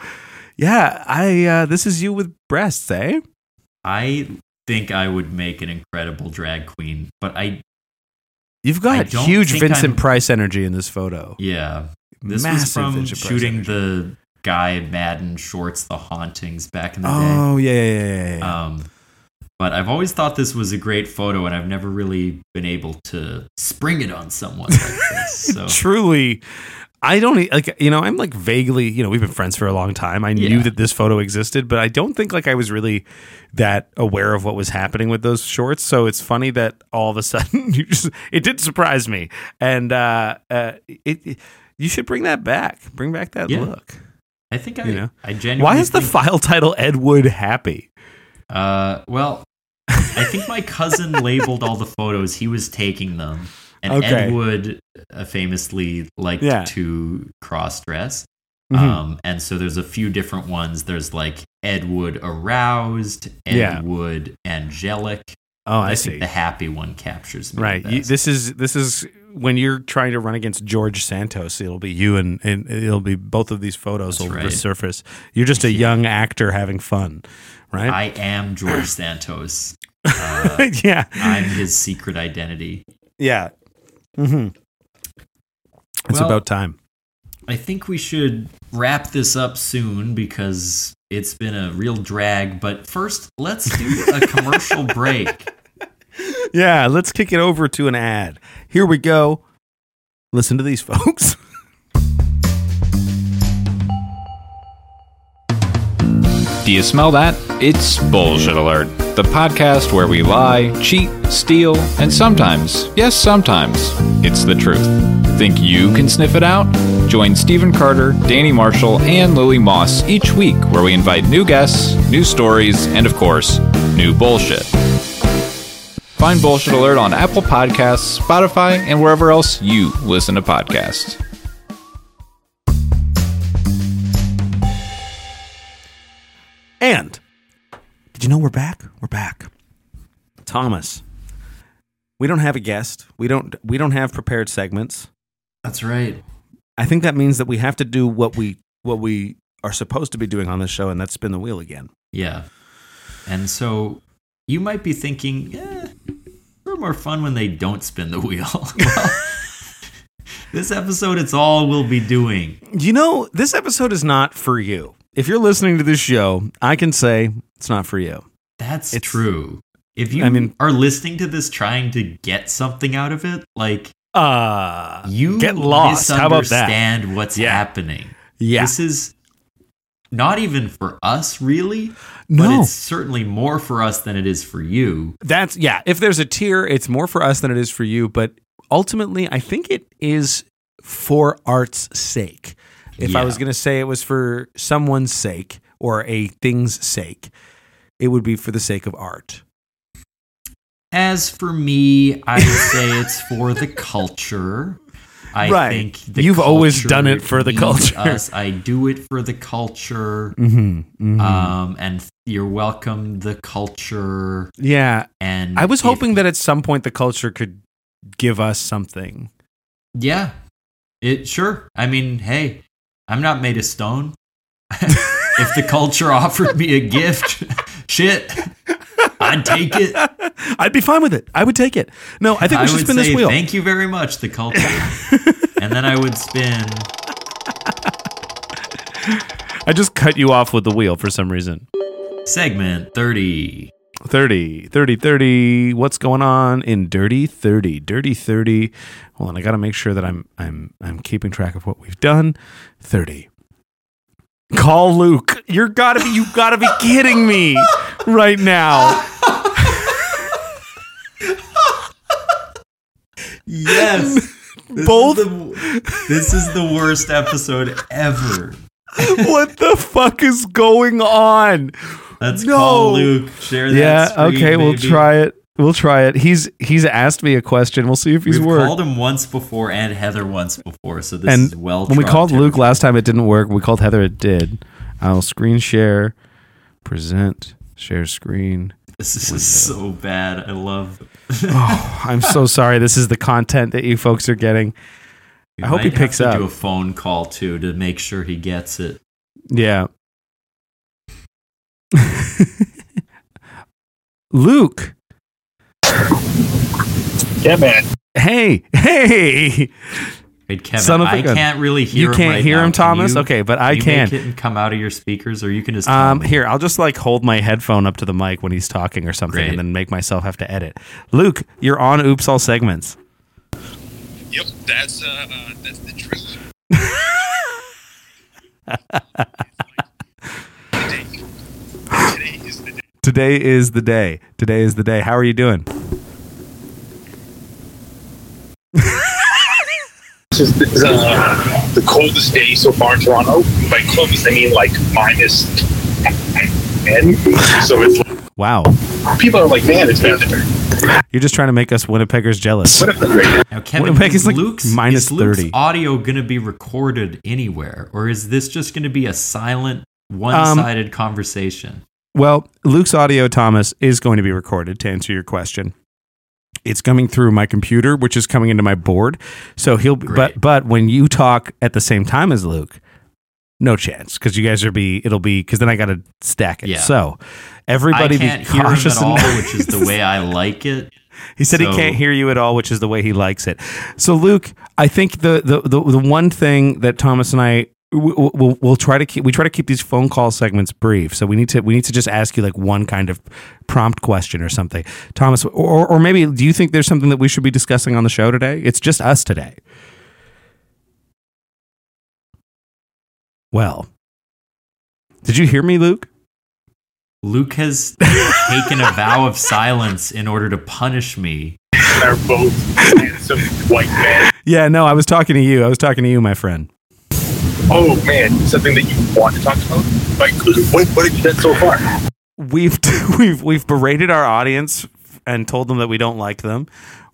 Yeah, I uh this is you with breasts, eh? I think I would make an incredible drag queen, but I, You've got huge Vincent I'm- Price energy in this photo. yeah. This Massive was from Vincent shooting the guy Maddin shorts, The Hauntings, back in the day. Oh yeah, yeah, yeah, yeah, yeah. Um, but I've always thought this was a great photo, and I've never really been able to spring it on someone like this. [LAUGHS] So Truly, I don't like. You know, I'm like vaguely. You know, we've been friends for a long time. I knew that this photo existed, but I don't think like I was really that aware of what was happening with those shorts. So it's funny that all of a [LAUGHS] sudden you just it did surprise me, and uh, uh, it, it- you should bring that back. Bring back that Yeah. look. I think I, You know? I genuinely. Why is the file title Ed Wood happy? Uh, well, I think my cousin labeled all the photos. He was taking them, and Okay. Ed Wood uh, famously liked Yeah. to cross dress. Mhm. Um, and so there's a few different ones. There's like Ed Wood aroused, Ed Yeah. Wood angelic. oh, I, I, see. think the happy one captures me. Right. You, this is this is when you're trying to run against George Santos. It'll be you and, and it'll be both of these photos That's will right. resurface. You're just a young actor having fun, right? I am George Santos. [LAUGHS] Uh, yeah. I'm his secret identity. Yeah. Mm-hmm. It's Well- about time. I think we should wrap this up soon because it's been a real drag. But first, let's do a [LAUGHS] commercial break. Yeah. Let's kick it over to an ad. Here we go. Listen to these folks. [LAUGHS] You smell that? It's Bullshit Alert, the podcast where we lie, cheat, steal, and sometimes, yes, sometimes, it's the truth. Think you can sniff it out? Join Stephen Carter, Danny Marshall, and Lily Moss each week where we invite new guests, new stories, and of course, new bullshit. Find Bullshit Alert on Apple Podcasts, Spotify, and wherever else you listen to podcasts. And did you know we're back? We're back. Thomas. We don't have a guest. We don't we don't have prepared segments. That's right. I think that means that we have to do what we what we are supposed to be doing on this show, and that's spin the wheel again. Yeah. And so you might be thinking, eh, they're more fun when they don't spin the wheel. [LAUGHS] well, [LAUGHS] this episode, it's all we'll be doing. You know, this episode is not for you. If you're listening to this show, I can say it's not for you. That's It's- true. If you I mean- are listening to this trying to get something out of it, like Uh you get lost. How about that? misunderstand what's Yeah. happening. Yeah. This is not even for us, really. No. But it's certainly more for us than it is for you. That's yeah. If there's a tier, it's more for us than it is for you. But ultimately, I think it is for art's sake. If I was going to say it was for someone's sake or a thing's sake, it would be for the sake of art. As for me, I would say it's for the culture. I Right. think You've always done it for the culture. Us. I do it for the culture. Mm-hmm. Um, and you're welcome, the culture. yeah, And I was if- hoping that at some point the culture could give us something. Yeah. It sure. I mean, hey, I'm not made of stone. if the culture offered me a gift, shit, I'd take it. I'd be fine with it. I would take it. No, I think we I should would spin say this wheel. thank you very much, the culture, and then I would spin. I just cut you off with the wheel for some reason. Segment 30. 30, 30, 30. What's going on in Dirty 30? Dirty 30. Hold on, I got to make sure that I'm I'm I'm keeping track of what we've done. 30. Call Luke. You're got to be you got to be kidding me right now. Yes. [LAUGHS] This Both- Is the, this is the worst episode ever. what the fuck is going on? Let's No. call Luke. Share that Yeah, screen, okay, we'll try it. We'll try it. He's he's asked me a question. We'll see if he's We've worked. called him once before and Heather once before, so this and is well. when we called Luke last time, it didn't work. We called Heather, it did. I'll screen share, present, share screen. this is so bad. I love. Oh, I'm so [LAUGHS] sorry. This is the content that you folks are getting. We I hope he picks to up. Do a phone call too to make sure he gets it. Yeah. [LAUGHS] Luke. Yeah, man. Hey, hey. Wait, Kevin, Son of a I gun. can't really hear. You him can't right hear now. him, Can Thomas? you- Okay, but I you can. Make it and come out of your speakers, or you can just. tell Um, me? here, I'll just like hold my headphone up to the mic when he's talking or something, Great. and then make myself have to edit. Luke, you're on Oops All segments. Yep, that's uh, that's the truth. [LAUGHS] Today is the day. Today is the day. Today is the day. How are you doing? This is, this uh, the coldest day so far in Toronto. By coldest, I mean like minus 10. So it's like, Wow, people are like, man, it's bad there. you're just trying to make us Winnipeggers jealous. What if the right Now, Kevin, Winnipeg is is like Luke's, minus is Luke's 30. audio going to be recorded anywhere, or is this just going to be a silent, Um, one-sided conversation? Well, Luke's audio, Thomas, is going to be recorded to answer your question. It's coming through my computer, which is coming into my board. So he'll, but Great. but when you talk at the same time as Luke, no chance because you guys are be it'll be because then I got to stack it. Yeah. So everybody I can't be hear him at all, which is the way I like it. [LAUGHS] He said he can't hear you at all, which is the way he likes it. So, Luke, I think the the the, the one thing that Thomas and I we'll, we'll, we'll try to keep we try to keep these phone call segments brief. So we need to we need to just ask you like one kind of prompt question or something, Thomas, or or maybe do you think there's something that we should be discussing on the show today? It's just us today. Well, did you hear me, Luke? Luke has taken a vow of silence in order to punish me. They're both handsome white men? Yeah, no, I was talking to you. I was talking to you, my friend. Oh man, something that you want to talk about? Like, what, what have you done so far? we've [LAUGHS] we've we've berated our audience and told them that we don't like them.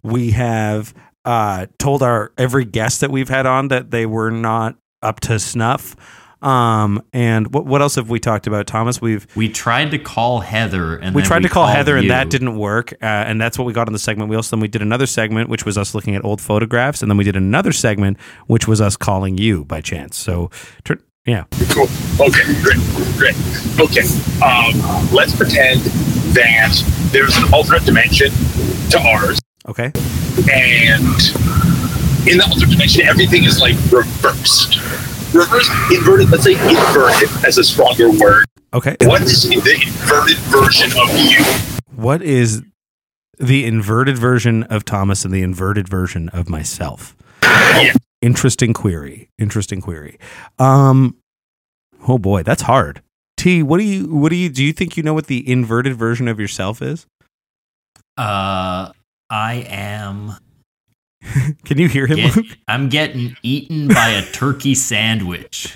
We have uh, told our every guest that we've had on that they were not up to snuff. Um, and what what else have we talked about, Thomas? We've We tried to call Heather, and we then tried to call called Heather, and that didn't work. Uh, and that's what we got on the segment. We also then we did another segment, which was us looking at old photographs, and then we did another segment, which was us calling you by chance. So, tur- yeah, Cool. Okay, great, great. Okay, um, let's pretend that there's an alternate dimension to ours, okay, and in the alternate dimension, everything is like reversed. Reversed, inverted, let's say inverted as a stronger word. okay. What is the inverted version of you? What is the inverted version of Thomas and the inverted version of myself? Yeah. Interesting query. Interesting query. Um oh boy, that's hard. T, what do you what do you do you think you know what the inverted version of yourself is? Uh, I am. [LAUGHS] Can you hear him? Get, Luke? I'm getting eaten by a turkey sandwich.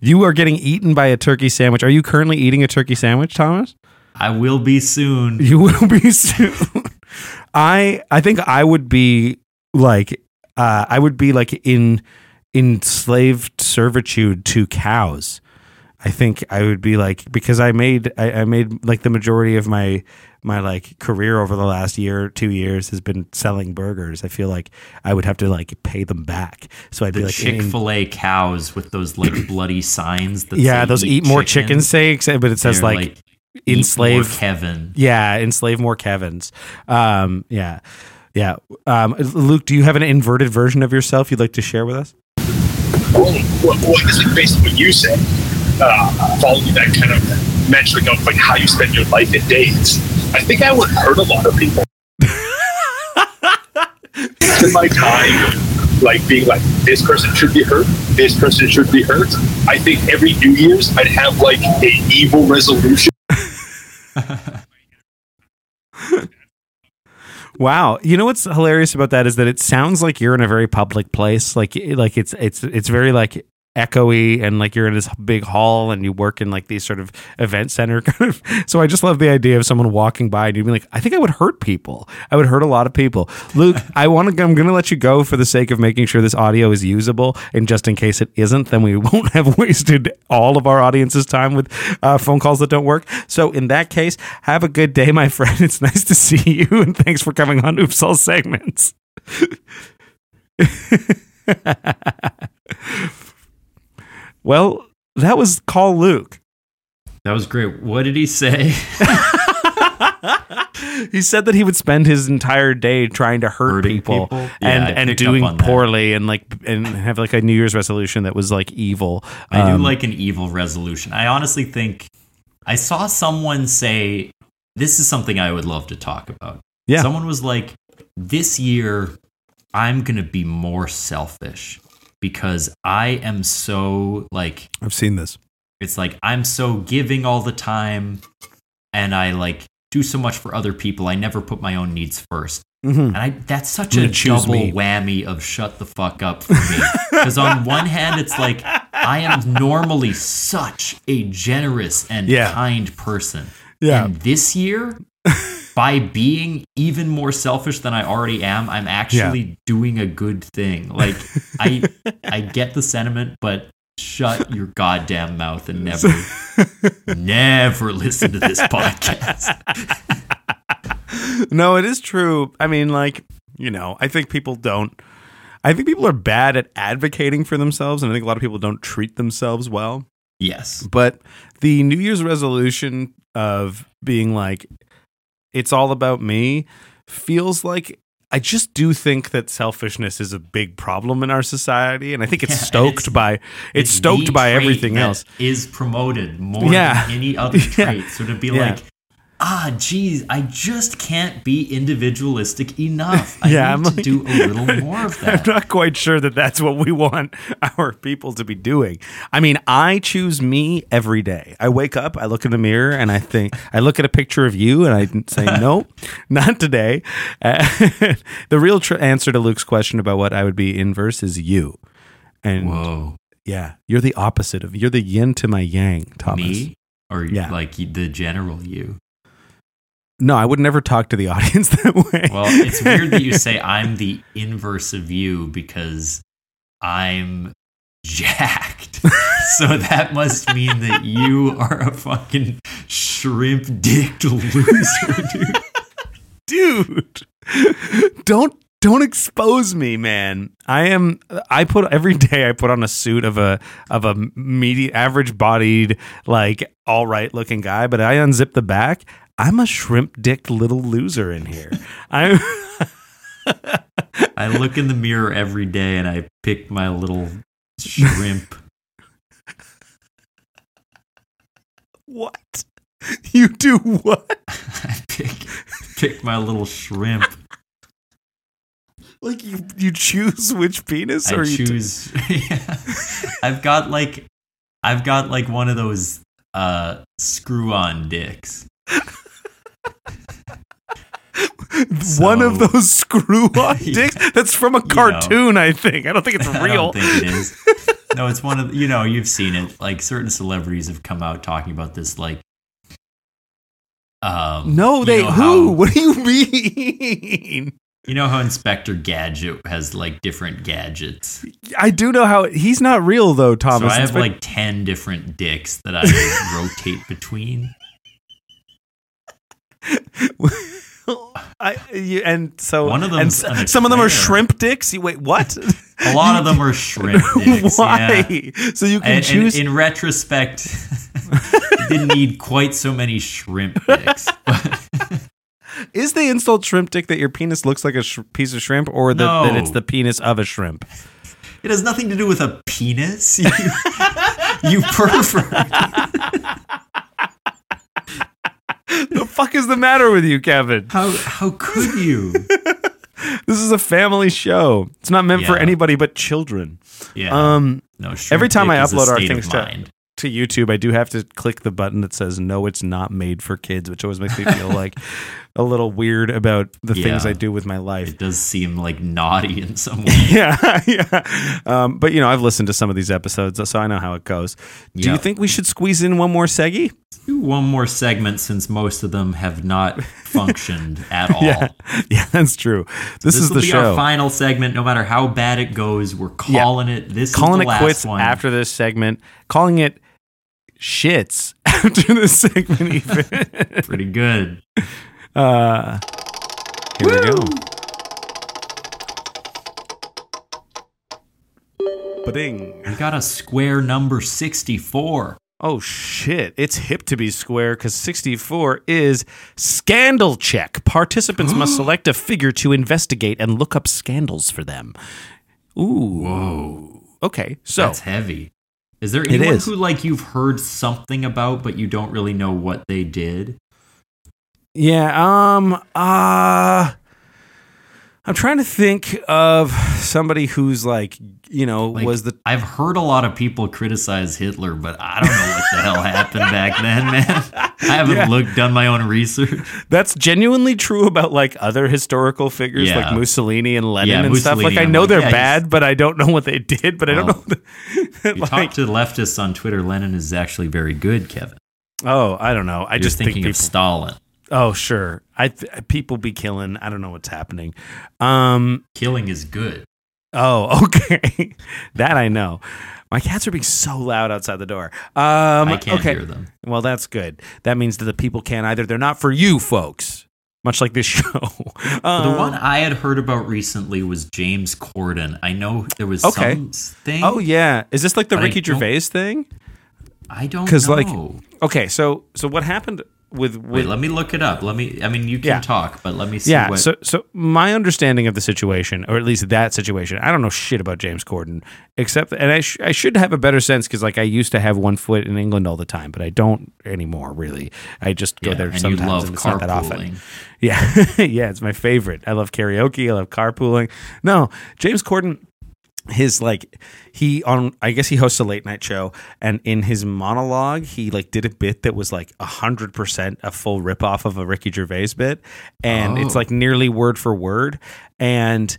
You are getting eaten by a turkey sandwich. Are you currently eating a turkey sandwich, Thomas? I will be soon. You will be [LAUGHS] soon. I I think I would be like uh, I would be like in enslaved servitude to cows. I think I would be like because I made I, I made like the majority of my my like career over the last year two years has been selling burgers. I feel like I would have to like pay them back. So I'd be like Chick Fil A cows with those like [CLEARS THROAT] bloody signs. That yeah, say those eat more chicken steaks, but it says They're, like, "Eat more enslave Kevin. Yeah, enslave more Kevins. Um, yeah, yeah. Um, Luke, do you have an inverted version of yourself you'd like to share with us? Well, well, well, I guess like based on what you said, uh, following that kind of metric of like how you spend your life in days, I think I would hurt a lot of people. Spend my time like being like this person should be hurt, this person should be hurt. I think every New Year's I'd have like a evil resolution. [LAUGHS] Wow. You know what's hilarious about that is that it sounds like you're in a very public place. Like like it's it's it's very like echoey and like you're in this big hall and you work in like these sort of event center [LAUGHS] kind of so I just love the idea of someone walking by and you'd be like, I think I would hurt people. I would hurt a lot of people. Luke, [LAUGHS] I want to I'm gonna let you go for the sake of making sure this audio is usable and just in case it isn't, then we [LAUGHS] won't have wasted all of our audience's time with uh, phone calls that don't work. So in that case, have a good day, my friend. It's nice to see you and thanks for coming on Oops All Segments. Well, that was Call Luke. That was great. What did he say? [LAUGHS] He said that he would spend his entire day trying to hurt people, people? And I and doing poorly and like and have like a New Year's resolution that was like evil. I Um, do like an evil resolution. I honestly think I saw someone say this is something I would love to talk about. Yeah. Someone was like, This year I'm gonna be more selfish because I am so like I've seen this. it's like I'm so giving all the time and I like do so much for other people. I never put my own needs first. Mm-hmm. And I that's such a double me. whammy of shut the fuck up for me. Because on [LAUGHS] one hand, it's like I am normally such a generous and Yeah. kind person. Yeah. And this year, by being even more selfish than I already am, I'm actually doing a good thing. Like I I get the sentiment, but shut your goddamn mouth and never never listen to this podcast. [LAUGHS] No, it is true. I mean, like you know, I think people don't. I think people are bad at advocating for themselves, and I think a lot of people don't treat themselves well. Yes. But the New Year's resolution of being like, it's all about me feels like I just do think that selfishness is a big problem in our society. And I think it's Yeah, stoked it's- by it's stoked by everything else. is promoted more Yeah. than any [LAUGHS] other Yeah. trait. So to be like, ah, geez, I just can't be individualistic enough. I [LAUGHS] Yeah, need I'm to like- do a little [LAUGHS] more of that. I'm not quite sure that that's what we want our people to be doing. I mean, I choose me every day. I wake up, I look in the mirror, and I think I look at a picture of you, and I say, [LAUGHS] "No, not today." Uh, the real tr- answer to Luke's question about what I would be inverse is you. And Whoa, yeah, you're the opposite of you're the yin to my yang, Thomas. me or Yeah. like the general you? No, I would never talk to the [LAUGHS] audience that way. Well, it's weird that you [LAUGHS] say I'm the inverse of you because I'm jacked. [LAUGHS] so that must mean that you are a fucking shrimp dicked loser, dude. dude don't don't expose me man i am i put every day i put on a suit of a of a medium average bodied like all right looking guy but i unzip the back i'm a shrimp dick little loser in here [LAUGHS] i'm I look in the mirror every day and I pick my little shrimp. what you do what [LAUGHS] I pick pick my little shrimp. like you you choose which penis I or you t- choose. [LAUGHS] yeah. I've got like I've got like one of those uh screw on dicks. [LAUGHS] one of those screw [LAUGHS] on Yeah. dicks that's from a You know. cartoon i think i don't think it's [LAUGHS] I real don't think it is. No, it's one of you know you've seen it. Like certain celebrities have come out talking about this. Like, um, no you they know who how- what do you mean You know how Inspector Gadget has like different gadgets. I do know how he's not real though, thomas So I have It's like ten different dicks that I rotate between. [LAUGHS] I, you, and so One of and s- some of them are shrimp dicks. You, wait, what? A lot of them are [LAUGHS] shrimp dicks. Why? Yeah. So you can And, and choose. in retrospect, [LAUGHS] didn't need quite so many shrimp dicks. Is the insult shrimp dick that your penis looks like a sh- piece of shrimp, or that, that it's the penis of a shrimp? it has nothing to do with a penis. You, you pervert. [LAUGHS] the fuck is the matter with you, Kevin? How how could you? [LAUGHS] This is a family show. It's not meant for anybody but children. Yeah. Um, no. every time I upload our things to- to YouTube, I do have to click the button that says "No, it's not made for kids," which always makes me feel [LAUGHS] like a little weird about the things I do with my life. It does seem like naughty in some [LAUGHS] way. yeah, [LAUGHS] yeah. Um, but you know, I've listened to some of these episodes, so I know how it goes. Do you think we should squeeze in one more seggy? Do one more segment since most of them have not [LAUGHS] functioned at all. Yeah, yeah, that's true. This, This is the be show. our final segment. No matter how bad it goes, we're Yeah. calling it. This Calling is it last quits one. after this segment. Calling it shits after this segment. Even. Pretty good. Uh, here we go. Ba-ding. We got a square number sixty-four. Oh shit, it's hip to be square because 64 is scandal check. Participants must [GASPS] select a figure to investigate and look up scandals for them. Ooh. Whoa, Okay, so that's heavy. Is there anyone is. who like you've heard something about, but you don't really know what they did? Yeah, um uh I'm trying to think of somebody who's like, you know, Like, was the I've heard a lot of people criticize Hitler, but I don't know what the hell happened back then, man. I haven't Yeah. looked, done my own research. That's genuinely true about like other historical figures Yeah. like Mussolini and Lenin Yeah, and stuff. Like I know like, they're bad, but I don't know what they did. But I don't know. The, [LAUGHS] You like, talk to leftists on Twitter. Lenin is actually very good, Kevin. oh, I don't know. I You're just think thinking people. of Stalin. Oh, sure. I th- people be killing. I don't know what's happening. Um. Killing is good. Oh, [LAUGHS] okay. that I know. My cats are being so loud outside the door. Um. I can't okay. hear them. Well, that's good. That means that the people can't either. They're not for you, folks. Much like this [LAUGHS] show. the Um, one I had heard about recently was James Corden. I know there was Okay. some thing. Oh yeah. Is this like the But I Ricky don't- Gervais thing? I don't 'Cause, know. like, Okay. So so what happened with with Wait, let me look it up. Let me. I mean, you can Yeah. talk, but let me see yeah, what. so so my understanding of the situation, or at least that situation, I don't know shit about James Corden, except and I sh- I should have a better sense because like I used to have one foot in England all the time, but I don't anymore really. I just go yeah, there and you sometimes, love and it's not that often. carpooling. Yeah, [LAUGHS] yeah, it's my favorite. I love karaoke. I love carpooling. No, James Corden, his like he on I guess he hosts a late night show, and in his monologue, he like did a bit that was like a hundred percent a full rip off of a Ricky Gervais bit, and it's Oh. like nearly word for word, and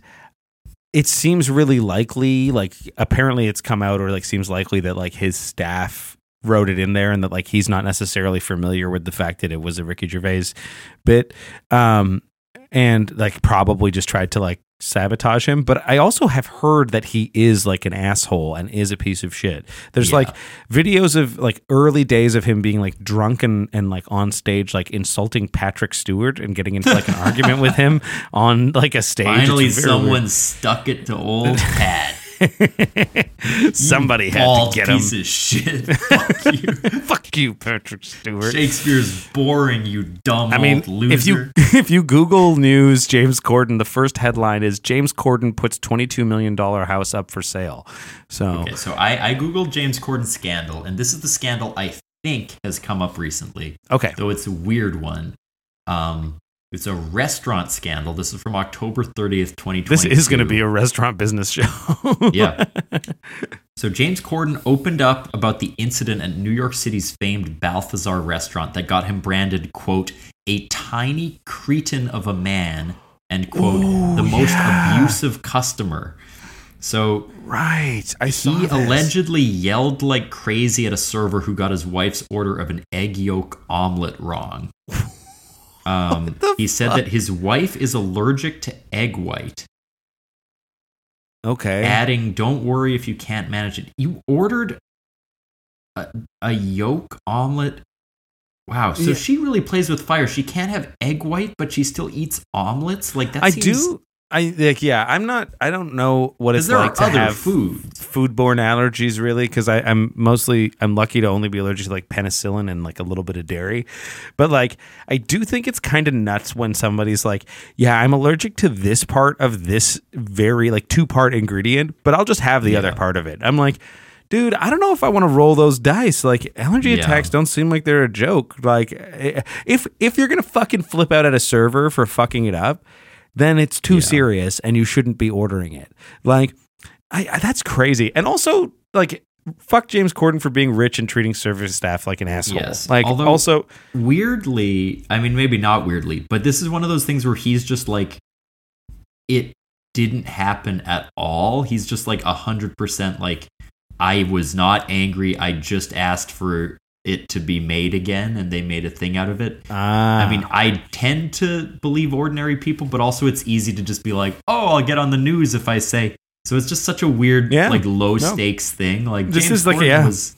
it seems really likely like apparently it's come out or like seems likely that like his staff wrote it in there and that like he's not necessarily familiar with the fact that it was a Ricky Gervais bit um and like probably just tried to like sabotage him but I also have heard that he is like an asshole and is a piece of shit there's Yeah. like videos of like early days of him being like drunk and, and like on stage like insulting Patrick Stewart and getting into like an argument with him [LAUGHS] on like a stage Finally, someone weird. stuck it to old [LAUGHS] Pat. [LAUGHS] somebody had Bald to get him piece of shit. Fuck you. [LAUGHS] fuck you Patrick Stewart Shakespeare's boring. You dumb I mean, old loser. if you [LAUGHS] if you Google News James Corden, the first headline is James Corden puts twenty two million dollar house up for sale. So Okay, so I, I googled James Corden scandal, and this is the scandal I think has come up recently, okay, though it's a weird one. Um, it's a restaurant scandal. This is from October 30th, 2020. this is going to be a restaurant business show. [LAUGHS] yeah. [LAUGHS] So James Corden opened up about the incident at New York City's famed Balthazar restaurant that got him branded, quote, a tiny cretin of a man, and quote, the most yeah. abusive customer. So right, I he allegedly yelled like crazy at a server who got his wife's order of an egg yolk omelet wrong. [LAUGHS] Um, he said fuck? that his wife is allergic to egg white, Okay. adding, "Don't worry if you can't manage it." You ordered a, a yolk omelet. Wow, so Yeah. she really plays with fire. She can't have egg white, but she still eats omelets. Like that. I seems, do. I like. Yeah, I'm not. I don't know what it's there like to other have foods. foodborne allergies, really. Because I'm mostly I'm lucky to only be allergic to like penicillin and like a little bit of dairy. But like, I do think it's kind of nuts when somebody's like, "Yeah, I'm allergic to this part of this very like two part ingredient, but I'll just have the other part of it." I'm like. Dude, I don't know if I want to roll those dice. Like allergy Yeah. attacks don't seem like they're a joke. Like eh, if if you're gonna fucking flip out at a server for fucking it up, then it's too Yeah. serious and you shouldn't be ordering it. Like, I, I that's crazy. And also, like, fuck James Corden for being rich and treating service staff like an asshole. Yes. Like, Although- also, weirdly, I mean, maybe not weirdly, but this is one of those things where he's just like, it didn't happen at all. He's just like a hundred percent like, I was not angry. I just asked for it to be made again, and they made a thing out of it. ah, I mean, I tend to believe ordinary people, but also it's easy to just be like, oh, I'll get on the news if I say. So it's just such a weird, Yeah. like low No. stakes thing. Like This James is like- Corden yeah. was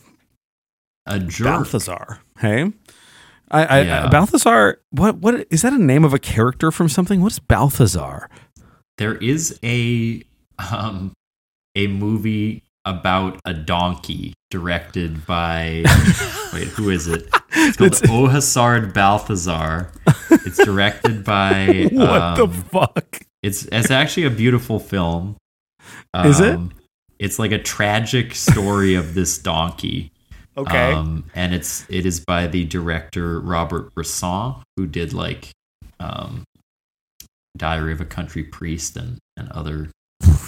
a jerk. Balthazar. Hey, I, I, Yeah. Balthazar. What what is that? A name of a character from something? What's Balthazar? there is a um a movie about a donkey directed by [LAUGHS] wait who is it it's called It's- Au Hasard Balthazar it's directed by [LAUGHS] what the um, fuck? it's it's actually a beautiful film Is it? Um, it's like a tragic story of this donkey Okay. um, and it's it is by the director Robert Bresson, who did like um, Diary of a Country Priest and and other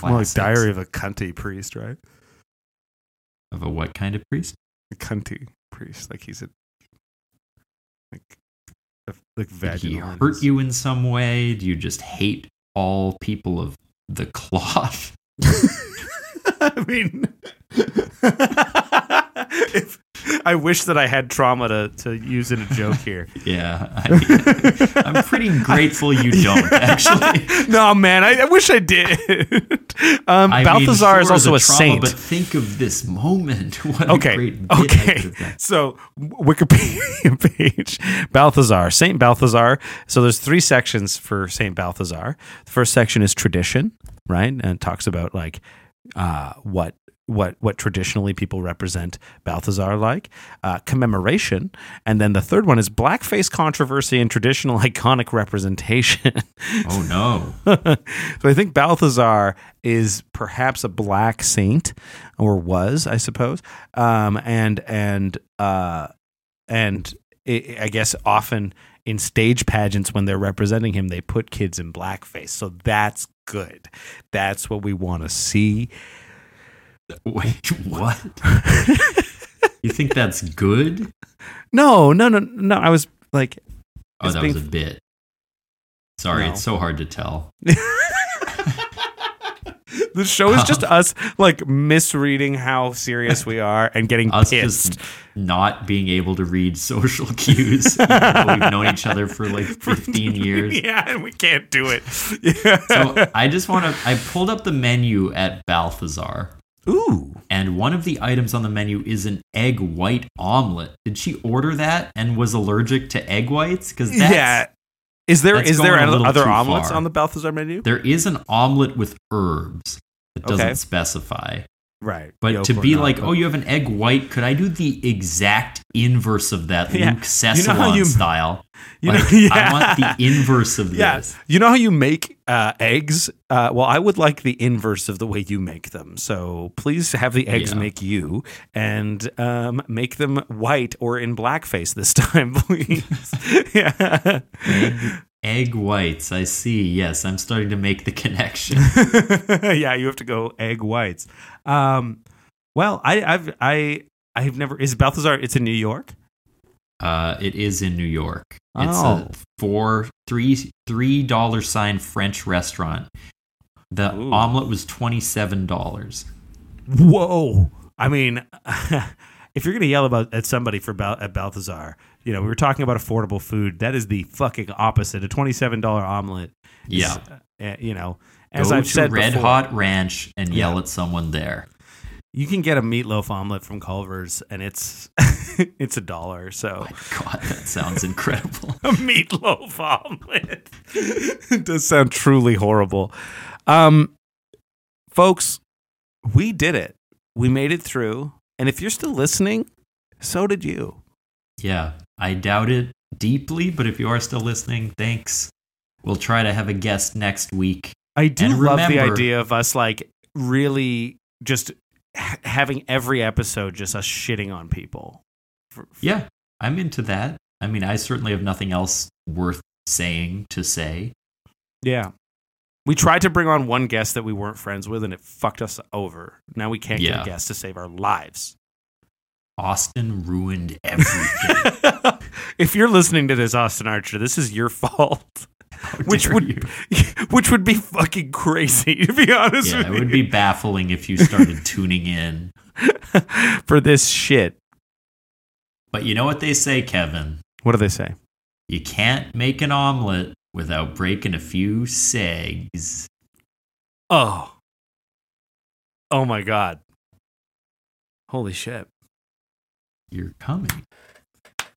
More [LAUGHS] like. Diary of a Cunty priest, right? Of a what kind of priest? A cunty priest, like he's a like a, like Did he hurt you in some way? Do you just hate all people of the cloth? [LAUGHS] I mean, [LAUGHS] if I wish that I had trauma to, to use in a joke here. [LAUGHS] Yeah, I, I'm pretty grateful you don't. [LAUGHS] Actually, no, man, I, I wish I did. [LAUGHS] um, I mean, Balthazar is also a trauma, saint. But think of this moment. What Okay. a great Okay. could have done. So Wikipedia page Balthazar, Saint Balthazar. So there's three sections for Saint Balthazar. The first section is tradition, right, and it talks about like uh, what what what traditionally people represent Balthazar like, uh, commemoration, and then the third one is blackface controversy and traditional [LAUGHS] iconic representation. Oh no. [LAUGHS] so I think Balthazar is perhaps a black saint, or was, I suppose. Um, and and uh, and i I guess often in stage pageants when they're representing him, they put kids in blackface. So that's good. That's what we want to see. Wait, [LAUGHS] what? [LAUGHS] you think that's good? No, no, no, no. I was like, Oh, that was a bit. Sorry, No. it's so hard to tell. [LAUGHS] the show is just um, us like misreading how serious we are and getting Us pissed. just not being able to read social cues. we've known each other for like 15 years. yeah, and we can't do it. So I just want to. I pulled up the menu at Balthazar, Ooh. and one of the items on the menu is an egg white omelet. Did she order that and was allergic to egg whites? Because yeah. Is there is there going a little other omelets far. on the Balthazar menu? there is an omelet with herbs. It doesn't Okay. specify. Right. But Yolk to be not, like, oh, you have an egg white. Could I do the exact inverse of that, Yeah. Luke Sessalon You know you- style? [LAUGHS] You Like, know- I want the [LAUGHS] inverse of Yeah. this. You know how you make uh, eggs? Uh, well, I would like the inverse of the way you make them. So please have the eggs Yeah. make you and um, make them white or in blackface this time, [LAUGHS] please. yeah. Egg, egg whites. I see. Yes, I'm starting to make the connection. yeah, you have to go egg whites. Um, well, I, I've I I've never is Balthazar. It's in New York. Uh, it is in New York. It's Oh. a four three three dollar sign French restaurant. The Ooh. omelet was twenty seven dollars. Whoa! I mean, [LAUGHS] if you're gonna yell about at somebody for Bal- at Balthazar, you know we were talking about affordable food. That is the fucking opposite. A twenty seven dollar omelet. is, Yeah. uh, you know, as Go I've to said Red before, Hot Ranch and yell Yeah. at someone there. You can get a meatloaf omelet from Culver's, and it's [LAUGHS] it's a dollar. So God, that sounds incredible. [LAUGHS] a meatloaf omelet. it does sound truly horrible. Um, folks, we did it. We made it through. And if you're still listening, so did you. Yeah, I doubt it deeply, but if you are still listening, thanks. We'll try to have a guest next week. I do And love the idea of us like really just ha- having every episode just us shitting on people. For- Yeah, I'm into that. I mean, I certainly have nothing else worth saying to say. Yeah. We tried to bring on one guest that we weren't friends with and it fucked us over. Now we can't get Yeah. a guest to save our lives. Austin ruined everything. [LAUGHS] if you're listening to this, Austin Archer, this is your [LAUGHS] fault. Which would you. [LAUGHS] which would be fucking crazy to be honest Yeah, with it you. would be baffling if you [LAUGHS] started tuning in. for this shit. But you know what they say, Kevin? What do they say? You can't make an omelet without breaking a few segs. Oh. Oh my god. Holy shit. You're coming.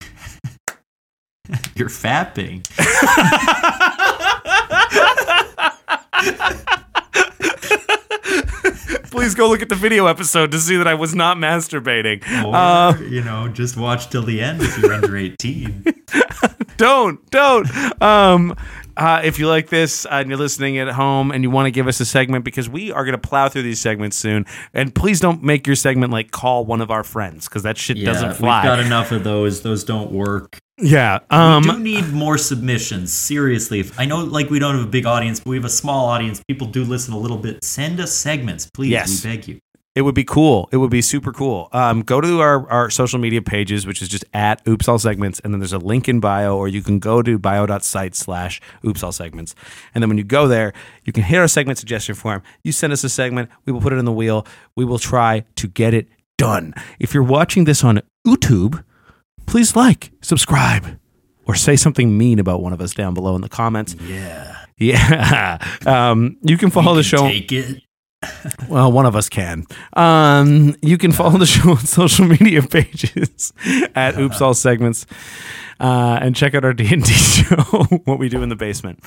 [LAUGHS] You're fapping. Please go look at the video episode to see that I was not masturbating. Or, Uh, you know, just watch till the end if you're under 18. [LAUGHS] don't don't um uh, if you like this uh, and you're listening at home and you want to give us a segment because we are going to plow through these segments soon and please don't make your segment like call one of our friends because that shit doesn't fly We've got enough of those. Those don't work. yeah we um do need more submissions. Seriously, I know like we don't have a big audience, but we have a small audience. People do listen a little bit. Send us segments, please. Yes. We beg you. It would be cool. It would be super cool. Um, go to our, our social media pages, which is just at Oops All Segments, and then there's a link in bio, or you can go to bio.site slash Oops All Segments. And then when you go there, you can hit our segment suggestion form. You send us a segment, we will put it in the wheel. We will try to get it done. If you're watching this on YouTube, please like, subscribe, or say something mean about one of us down below in the comments. Yeah. Yeah. [LAUGHS] Um, you can follow the show. Take it. Well, one of us can. Um, you can follow the show on [LAUGHS] social media pages [LAUGHS] at Oops All Segments, uh, and check out our [LAUGHS] D and D show, what we do in the basement.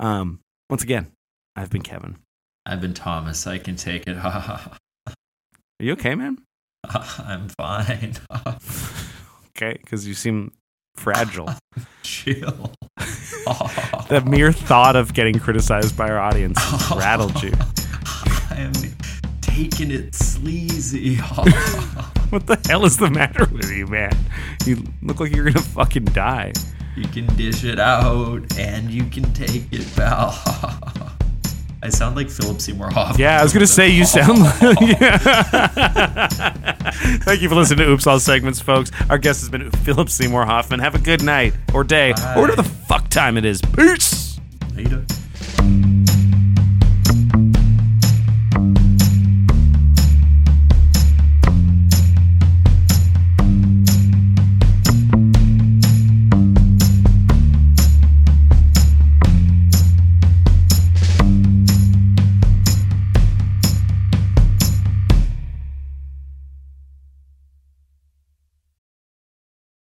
Um, once again, I've been Kevin. I've been Thomas. I can take it. Are you okay, man? I'm fine. Okay, because you seem fragile. Chill. the mere thought of getting criticized by our audience rattled you. Am taking it sleazy. [LAUGHS] What the hell is the matter with you, man? You look like you're gonna fucking die. you can dish it out and you can take it, pal. [LAUGHS] I sound like Philip Seymour Hoffman. Yeah, I was gonna say you sound like. [LAUGHS] Thank you for listening to Oops All Segments, folks. Our guest has been Philip Seymour Hoffman. Have a good night or day or whatever the fuck time it is. Peace. Later.